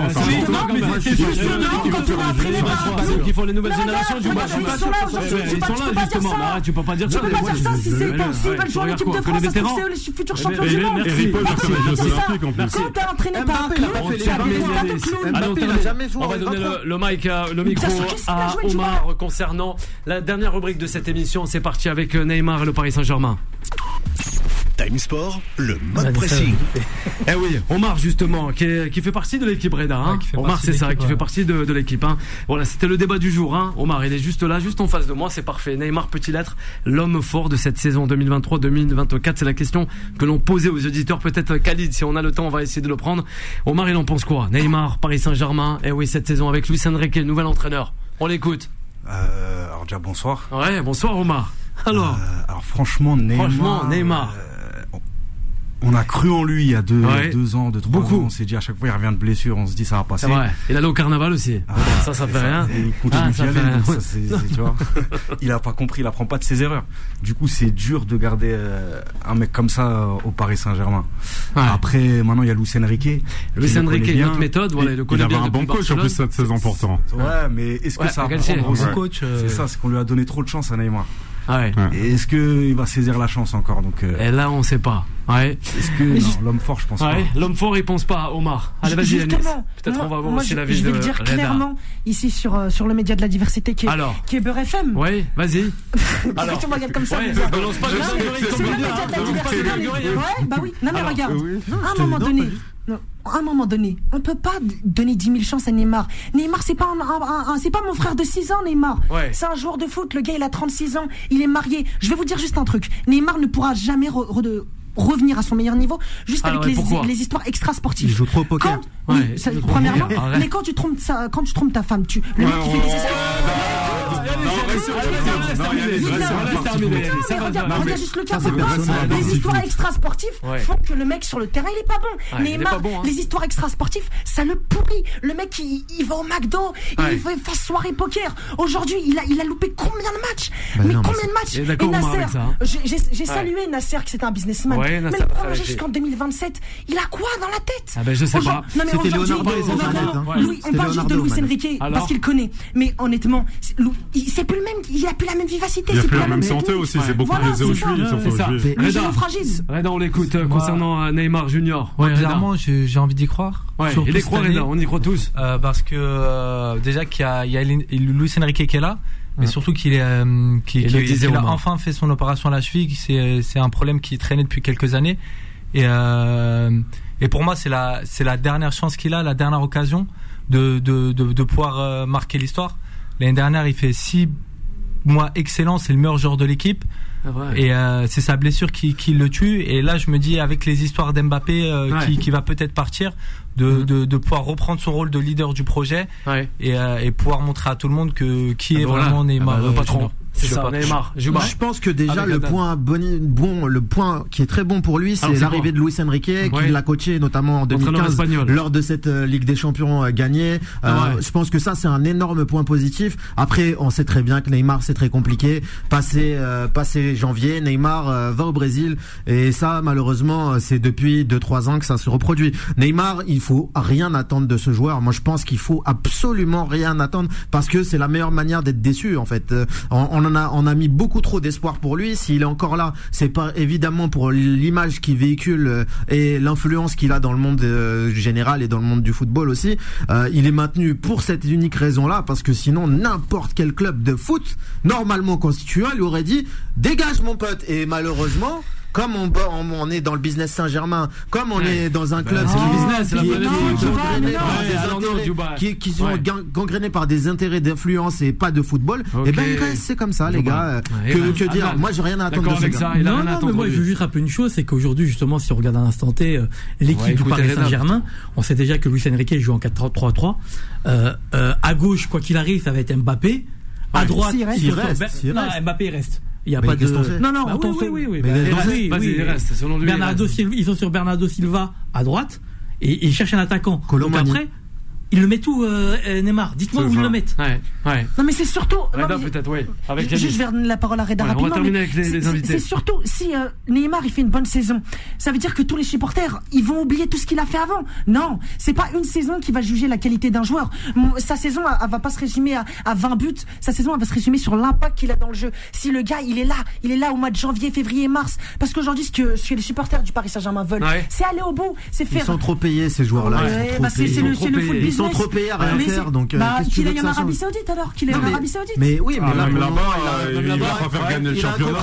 C'est justement quand on a entraîné par qui font les nouvelles générations du match. Ils sont là, ils sont là justement. Tu peux pas dire ça. Tu peux pas dire ça si c'est pas s'ils veulent jouer en équipe de France, c'est les futurs champions du monde. Les. Quand t'es entraîné par un clown, tu as des clowns. On va donner le mic, le micro à Omar concernant la dernière rubrique de cette émission. C'est parti avec Neymar et le Paris Saint-Germain. Time Sport, le mode pressing. eh oui, Omar justement, qui, qui fait partie de l'équipe Reda. Hein. Omar, c'est ça, qui fait partie de, de l'équipe. Hein. Voilà, c'était le débat du jour. Hein. Omar, il est juste là, juste en face de moi, c'est parfait. Neymar peut-il être l'homme fort de cette saison 2023-2024 C'est la question que l'on posait aux auditeurs. Peut-être Khalid, si on a le temps, on va essayer de le prendre. Omar, il en pense quoi? Neymar, Paris Saint-Germain. Eh oui, cette saison avec Luis Enrique, nouvel entraîneur. On l'écoute. Euh, alors déjà bonsoir. Ouais, bonsoir Omar. Alors, euh, alors franchement Neymar. Franchement Neymar. Euh, on a cru en lui il y a deux, deux ans, deux, trois Beaucoup. ans. On s'est dit à chaque fois il revient de blessure, on se dit ça va passer. Ouais. Il allait au carnaval aussi. Ah, ça, ça fait rien. Il continue ah, ça fait rien. tu vois, il a pas compris, il apprend pas de ses erreurs. Du coup, c'est dur de garder euh, un mec comme ça euh, au Paris Saint-Germain. Après, maintenant il y a Luis Enrique. Luis Enrique, une autre méthode. Voilà, il, il avait un bon coach en plus cette saison pourtant. Ouais, mais est-ce que ça va prendre coach C'est ça, c'est qu'on lui a donné trop de chance à Neymar. Ouais. Est-ce qu'il va saisir la chance encore donc euh, Et là, on sait pas. Ouais. Est-ce que l'homme fort, je pense ouais. pas. L'homme fort, il pense pas. Omar. Allez, vas-y, Peut-être on va voir aussi la vie Je vais le dire clairement ici sur euh, sur le média de la diversité qui est Alors. qui est Beurre FM. Oui, vas-y. Alors. tu me regardes comme ça. Ouais, balance pas le média de la diversité. Ouais, bah oui. Non mais regarde. À un moment donné à un moment donné, on peut pas donner 10 000 chances à Neymar. Neymar, c'est pas c'est pas mon frère de 6 ans, Neymar. C'est un joueur de foot. Le gars, il a 36 ans. Il est marié. Je vais vous dire juste un truc. Neymar ne pourra jamais revenir à son meilleur niveau juste avec les, les, histoires extra sportives. Il joue trop au poker. oui, premièrement, mais quand tu trompes ça, quand tu trompes ta femme, tu le mec qui fait des Regarde juste le cas. Les histoires extra sportives font que le mec sur le terrain il est pas bon. Neymar, les histoires extra sportives, ça le pourrit. Le mec il va au McDo, il fait soirée poker. Aujourd'hui, il a il a loupé combien de matchs Mais combien de matchs Et Nasser, j'ai salué Nasser qui c'était un businessman. Mais le prolonger jusqu'en 2027, il a quoi dans la tête? Ah ben je sais pas. Non mais aujourd'hui, on parle juste de Luis Enrique parce qu'il connaît. Mais honnêtement, c'est plus le même, il a plus la même vivacité. Il a plus la même santé aussi, c'est beaucoup plus aujourd'hui. Reda, on l'écoute euh, concernant euh, Neymar Junior. Clairement, j'ai envie d'y croire. Il y croit, on y croit tous. Euh, parce que déjà qu'il y a Luis Enrique qui est là. Mais surtout qu'il est, a enfin fait son opération à la cheville. C'est un problème qui traînait depuis quelques années. Et, et pour moi, c'est la, c'est la dernière chance qu'il a, la dernière occasion de, de, de, pouvoir marquer l'histoire. L'année dernière, il fait six mois excellents, c'est le meilleur joueur de l'équipe. Ah et euh, c'est sa blessure qui, qui, le tue. Et là, je me dis, avec les histoires d'Mbappé euh, qui, qui, va peut-être partir, de, mm-hmm. de, de, pouvoir reprendre son rôle de leader du projet et, euh, et pouvoir montrer à tout le monde que qui ah est bah vraiment Neymar, ah bah, le patron. C'est ça, Neymar. Je, je pense que déjà le point bon, bon, le point qui est très bon pour lui, c'est l'arrivée de Luis Enrique, qui l'a coaché notamment en 2015 lors de cette euh, Ligue des Champions euh, gagnée. Euh, je pense que ça c'est un énorme point positif. Après, on sait très bien que Neymar c'est très compliqué. Passé passé janvier, Neymar va au Brésil et ça malheureusement c'est depuis 2-3 ans que ça se reproduit. Neymar, il faut rien attendre de ce joueur. Moi je pense qu'il faut absolument rien attendre parce que c'est la meilleure manière d'être déçu en fait. On, on, a, on a mis beaucoup trop d'espoir pour lui. S'il est encore là, c'est pas évidemment pour l'image qu'il véhicule euh, et l'influence qu'il a dans le monde euh, général et dans le monde du football aussi. Euh, il est maintenu pour cette unique raison-là, parce que sinon n'importe quel club de foot normalement constitué lui aurait dit dégage mon pote. Et malheureusement, comme on, on, est dans le business Saint-Germain, comme on est dans un club qui, qui, sont gangrénés par des intérêts d'influence et pas de football, et eh ben c'est comme ça, les gars. Que, dire Moi, j'ai rien à attendre de ça. Non, non, mais moi, je veux juste rappeler une chose, c'est qu'aujourd'hui, justement, si on regarde à l'instant T euh, l'équipe du Paris Saint-Germain, on sait déjà que Luis Enrique joue en 4-3-3. Euh, euh, à gauche, quoi qu'il arrive, ça va être Mbappé. À droite, il reste. Non, Mbappé reste. Il n'y a pas de. Non, non, bah oui, oui, oui, oui. il reste, selon lui. Bernardo Silva, ils sont sur Bernardo Silva à droite et ils cherchent un attaquant. Donc après, il le met tout, euh, euh Neymar. Dites-moi où ils le mettent. Ouais, ouais. Non, mais c'est surtout. Reda, peut-être, oui. Avec Juste vers la parole à Reda ouais, On va terminer avec les, les invités. C'est surtout si euh, Neymar il fait une bonne saison, ça veut dire que tous les supporters ils vont oublier tout ce qu'il a fait avant. Non, c'est pas une saison qui va juger la qualité d'un joueur. Sa saison, elle, va pas se résumer à, à 20 buts. Sa saison, elle va se résumer sur l'impact qu'il a dans le jeu. Si le gars il est là, il est là au mois de janvier, février, mars. Parce qu'aujourd'hui, ce que, ce que les supporters du Paris Saint-Germain veulent, c'est aller au bout, c'est faire. Ils sont trop payés ces joueurs-là. Bah, c'est le foot business. Sont trop payés faire. Donc, euh, bah, qu'il aille en Arabie Saoudite alors, qu'il aille en Arabie Saoudite. Mais oui, mais là, là-bas, il va pas faire gagner le championnat.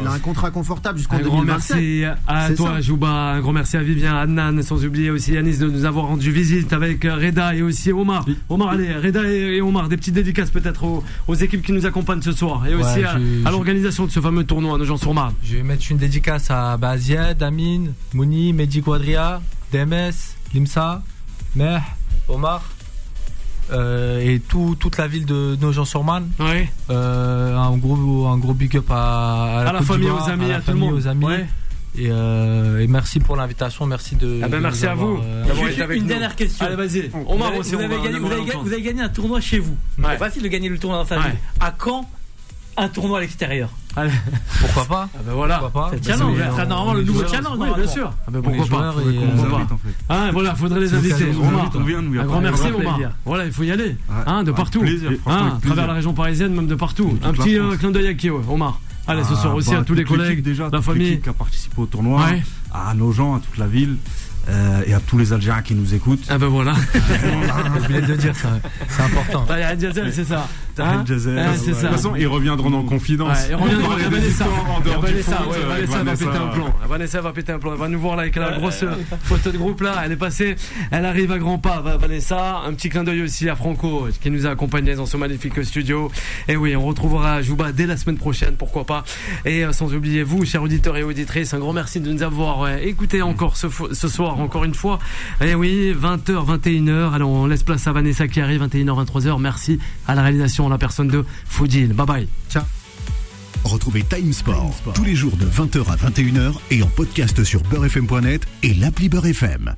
Il a un contrat confortable jusqu'en 2027. Un grand merci à toi, Jouba. Un grand merci à Vivien, Adnan, sans oublier aussi Yanis de nous avoir rendu visite avec Reda et aussi Omar. Omar, allez, Reda et Omar, des petites dédicaces peut-être aux équipes qui nous accompagnent ce soir et aussi à l'organisation de ce fameux tournoi de Jean sur Marne. Je vais mettre une dédicace à Bazied, Amine, Mouni, Mehdi Quadria, DMS, Limsa, Meh, Omar. Euh, et tout, toute la ville de Nogent-sur-Marne. Euh, un gros, un gros big up à, la, famille, aux amis, à, tout le monde. Aux amis. Et, euh, et, merci pour l'invitation, merci de. Ah ben merci à vous Une dernière question. Allez, vas-y. On vous, aussi, vous, avez gagné, vous, avez gagné, un tournoi chez vous. C'est facile de gagner le tournoi dans sa ville. À quand un tournoi à l'extérieur? Pourquoi pas ah ben voilà. Pourquoi pas C'est normalement le nouveau challenge, bien sûr. Ah ben pourquoi pas Ah voilà, faudrait les inviter. un grand merci Omar. Voilà, il faut y aller. Hein, de partout. Hein, à travers la région parisienne, même de partout. Un petit euh, clin d'œil à qui Omar. Allez, ce ah, soir aussi à bah, tous les collègues, la famille qui a participé au tournoi, à nos gens, à toute la ville. Euh, et à tous les Algériens qui nous écoutent. Ah ben voilà. Je voulais te dire ça, c'est important. c'est ça. Hein c'est ça. De toute façon, ils reviendront dans confidence. ils reviendront. Vanessa, Vanessa, ouais, Vanessa va péter un plomb. Vanessa va péter un plomb. Elle va nous voir là avec la grosse photo de groupe là. Elle est passée. Elle arrive à grands pas. Vanessa, un petit clin d'œil aussi à Franco qui nous a accompagnés dans ce magnifique studio. Et oui, on retrouvera Jouba dès la semaine prochaine, pourquoi pas. Et euh, sans oublier vous, chers auditeurs et auditrices, un grand merci de nous avoir écoutés encore ce soir encore une fois. Et eh oui, 20h, 21h. Alors on laisse place à Vanessa qui arrive, 21h, 23h. Merci à la réalisation, la personne de Foudil. Bye bye. Ciao. Retrouvez Time Sport, tous les jours de 20h à 21h et en podcast sur beurrefm.net et l'appli Beurrefm.